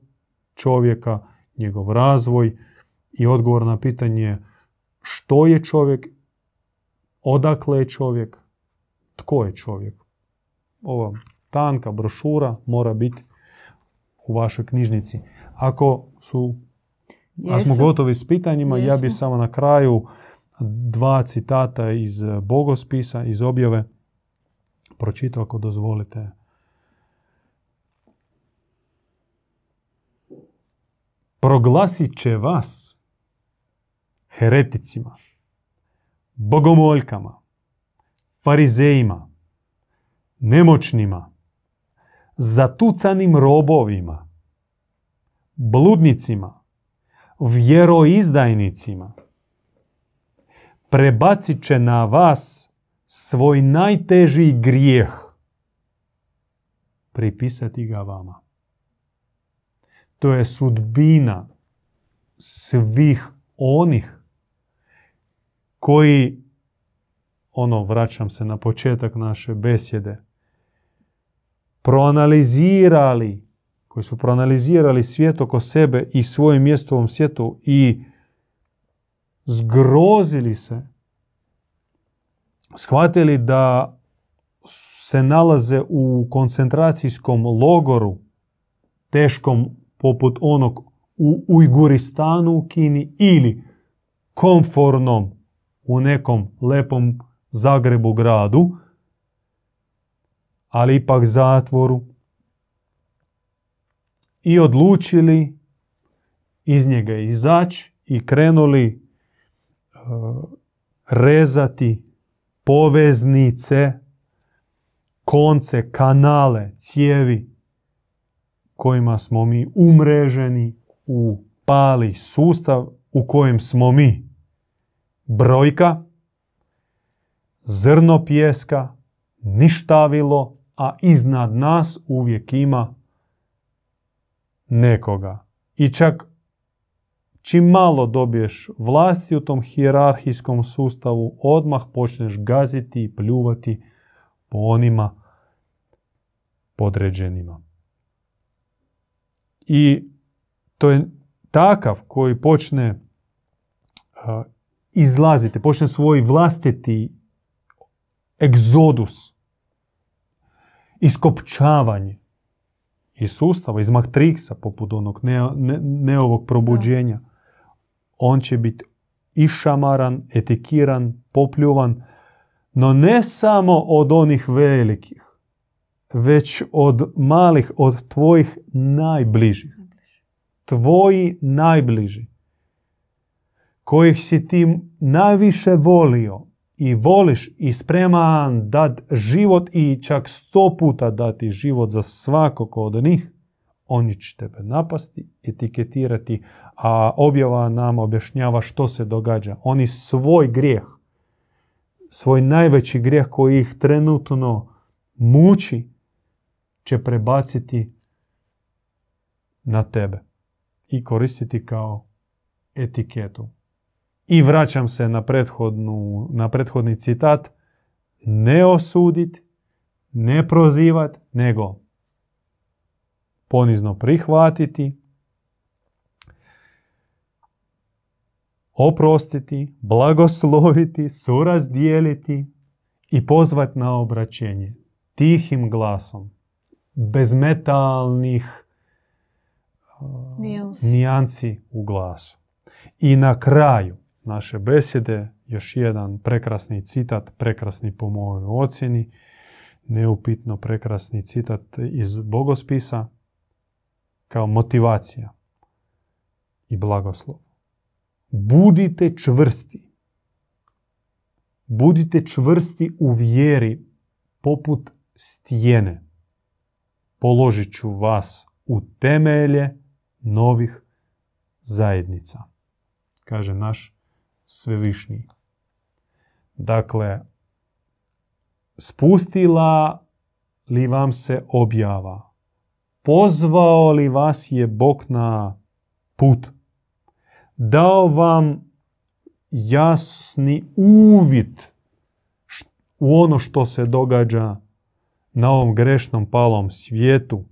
[SPEAKER 2] čovjeka, njegov razvoj i odgovor na pitanje što je čovjek, odakle je čovjek, tko je čovjek. Ova tanka brošura mora biti u vašoj knjižnici. Ako su ako smo gotovi s pitanjima, ja bi
[SPEAKER 1] Jesmo.
[SPEAKER 2] samo na kraju dva citata iz bogospisa, iz objave, pročitao ako dozvolite. Proglasit će vas hereticima, bogomoljkama, farizejima, nemoćnima, zatucanim robovima, bludnicima, vjeroizdajnicima. Prebacit će na vas svoj najteži grijeh. Pripisati ga vama. To je sudbina svih onih koji, ono, vraćam se na početak naše besjede, proanalizirali, koji su proanalizirali svijet oko sebe i svoje mjesto u ovom svijetu i zgrozili se, shvatili da se nalaze u koncentracijskom logoru, teškom poput onog u Ujguristanu u Kini ili komfornom u nekom lepom Zagrebu gradu, ali ipak zatvoru i odlučili iz njega izaći i krenuli uh, rezati poveznice, konce, kanale, cijevi kojima smo mi umreženi u pali sustav u kojem smo mi brojka, zrno pjeska, ništavilo, a iznad nas uvijek ima nekoga. I čak čim malo dobiješ vlasti u tom hijerarhijskom sustavu, odmah počneš gaziti i pljuvati po onima podređenima. I to je takav koji počne a, izlaziti, počne svoj vlastiti egzodus, iskopčavanje iz sustava, iz matriksa, poput onog ne, ne, neovog probuđenja, on će biti išamaran, etikiran, popljuvan, no ne samo od onih velikih, već od malih, od tvojih najbližih. Tvoji najbliži, kojih si ti najviše volio i voliš i spreman dat život i čak sto puta dati život za svakog od njih, oni će tebe napasti, etiketirati, a objava nam objašnjava što se događa. Oni svoj grijeh, svoj najveći grijeh koji ih trenutno muči, će prebaciti na tebe i koristiti kao etiketu. I vraćam se na, prethodnu, na prethodni citat. Ne osudit, ne prozivat, nego ponizno prihvatiti, oprostiti, blagosloviti, surazdijeliti i pozvat na obraćenje tihim glasom, bez metalnih
[SPEAKER 1] Nijansi.
[SPEAKER 2] nijanci u glasu. I na kraju naše besjede još jedan prekrasni citat, prekrasni po mojoj ocjeni, neupitno prekrasni citat iz Bogospisa kao motivacija i blagoslov. Budite čvrsti. Budite čvrsti u vjeri poput stijene. Položit ću vas u temelje novih zajednica. Kaže naš svevišnji. Dakle, spustila li vam se objava? Pozvao li vas je Bog na put? Dao vam jasni uvid u ono što se događa na ovom grešnom palom svijetu.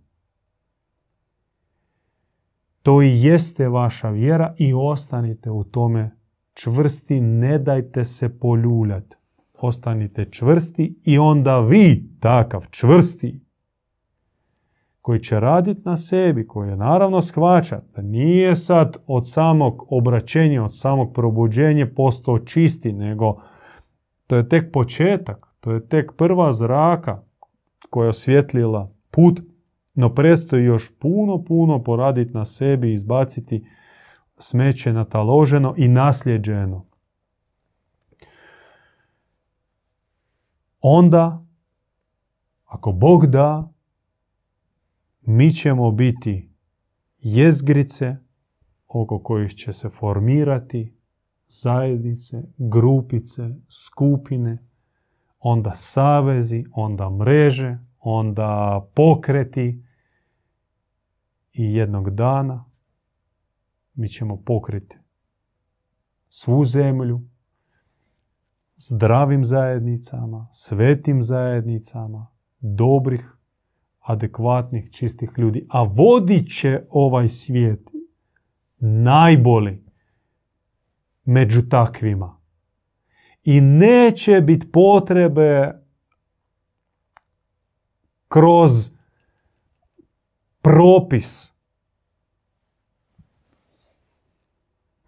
[SPEAKER 2] To i jeste vaša vjera i ostanite u tome čvrsti, ne dajte se poljuljati. Ostanite čvrsti i onda vi, takav čvrsti, koji će raditi na sebi, koji je naravno shvaća da nije sad od samog obraćenja, od samog probuđenja postao čisti, nego to je tek početak, to je tek prva zraka koja je osvjetlila put, no predstoji još puno, puno poraditi na sebi, izbaciti smeće nataloženo i nasljeđeno. Onda, ako Bog da, mi ćemo biti jezgrice oko kojih će se formirati zajednice, grupice, skupine, onda savezi, onda mreže, onda pokreti i jednog dana mi ćemo pokriti svu zemlju zdravim zajednicama, svetim zajednicama, dobrih, adekvatnih, čistih ljudi. A vodit će ovaj svijet najbolji među takvima. I neće biti potrebe kroz propis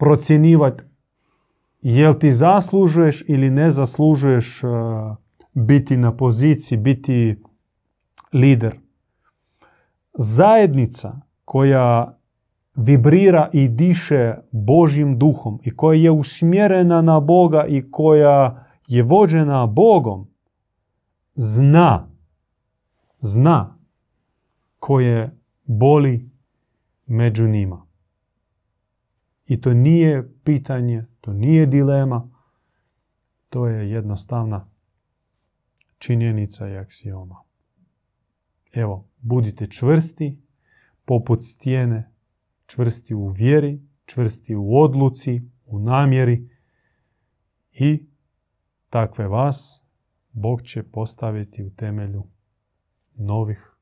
[SPEAKER 2] procjenjivati jel ti zaslužuješ ili ne zaslužuješ uh, biti na poziciji, biti lider. Zajednica koja vibrira i diše Božjim duhom i koja je usmjerena na Boga i koja je vođena Bogom, zna, zna koje boli među njima. I to nije pitanje, to nije dilema, to je jednostavna činjenica i aksioma. Evo, budite čvrsti, poput stijene, čvrsti u vjeri, čvrsti u odluci, u namjeri i takve vas Bog će postaviti u temelju novih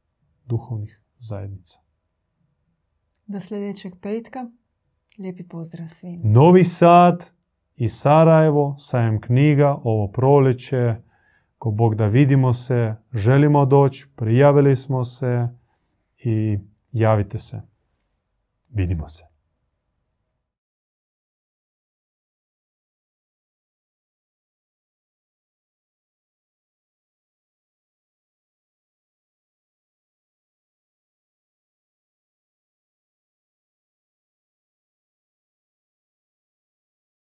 [SPEAKER 2] duhovnih zajednica.
[SPEAKER 1] Do sljedećeg petka. Lijepi pozdrav svima.
[SPEAKER 2] Novi Sad i Sarajevo, sajem knjiga, ovo proljeće, ko Bog da vidimo se, želimo doći, prijavili smo se i javite se. Vidimo se.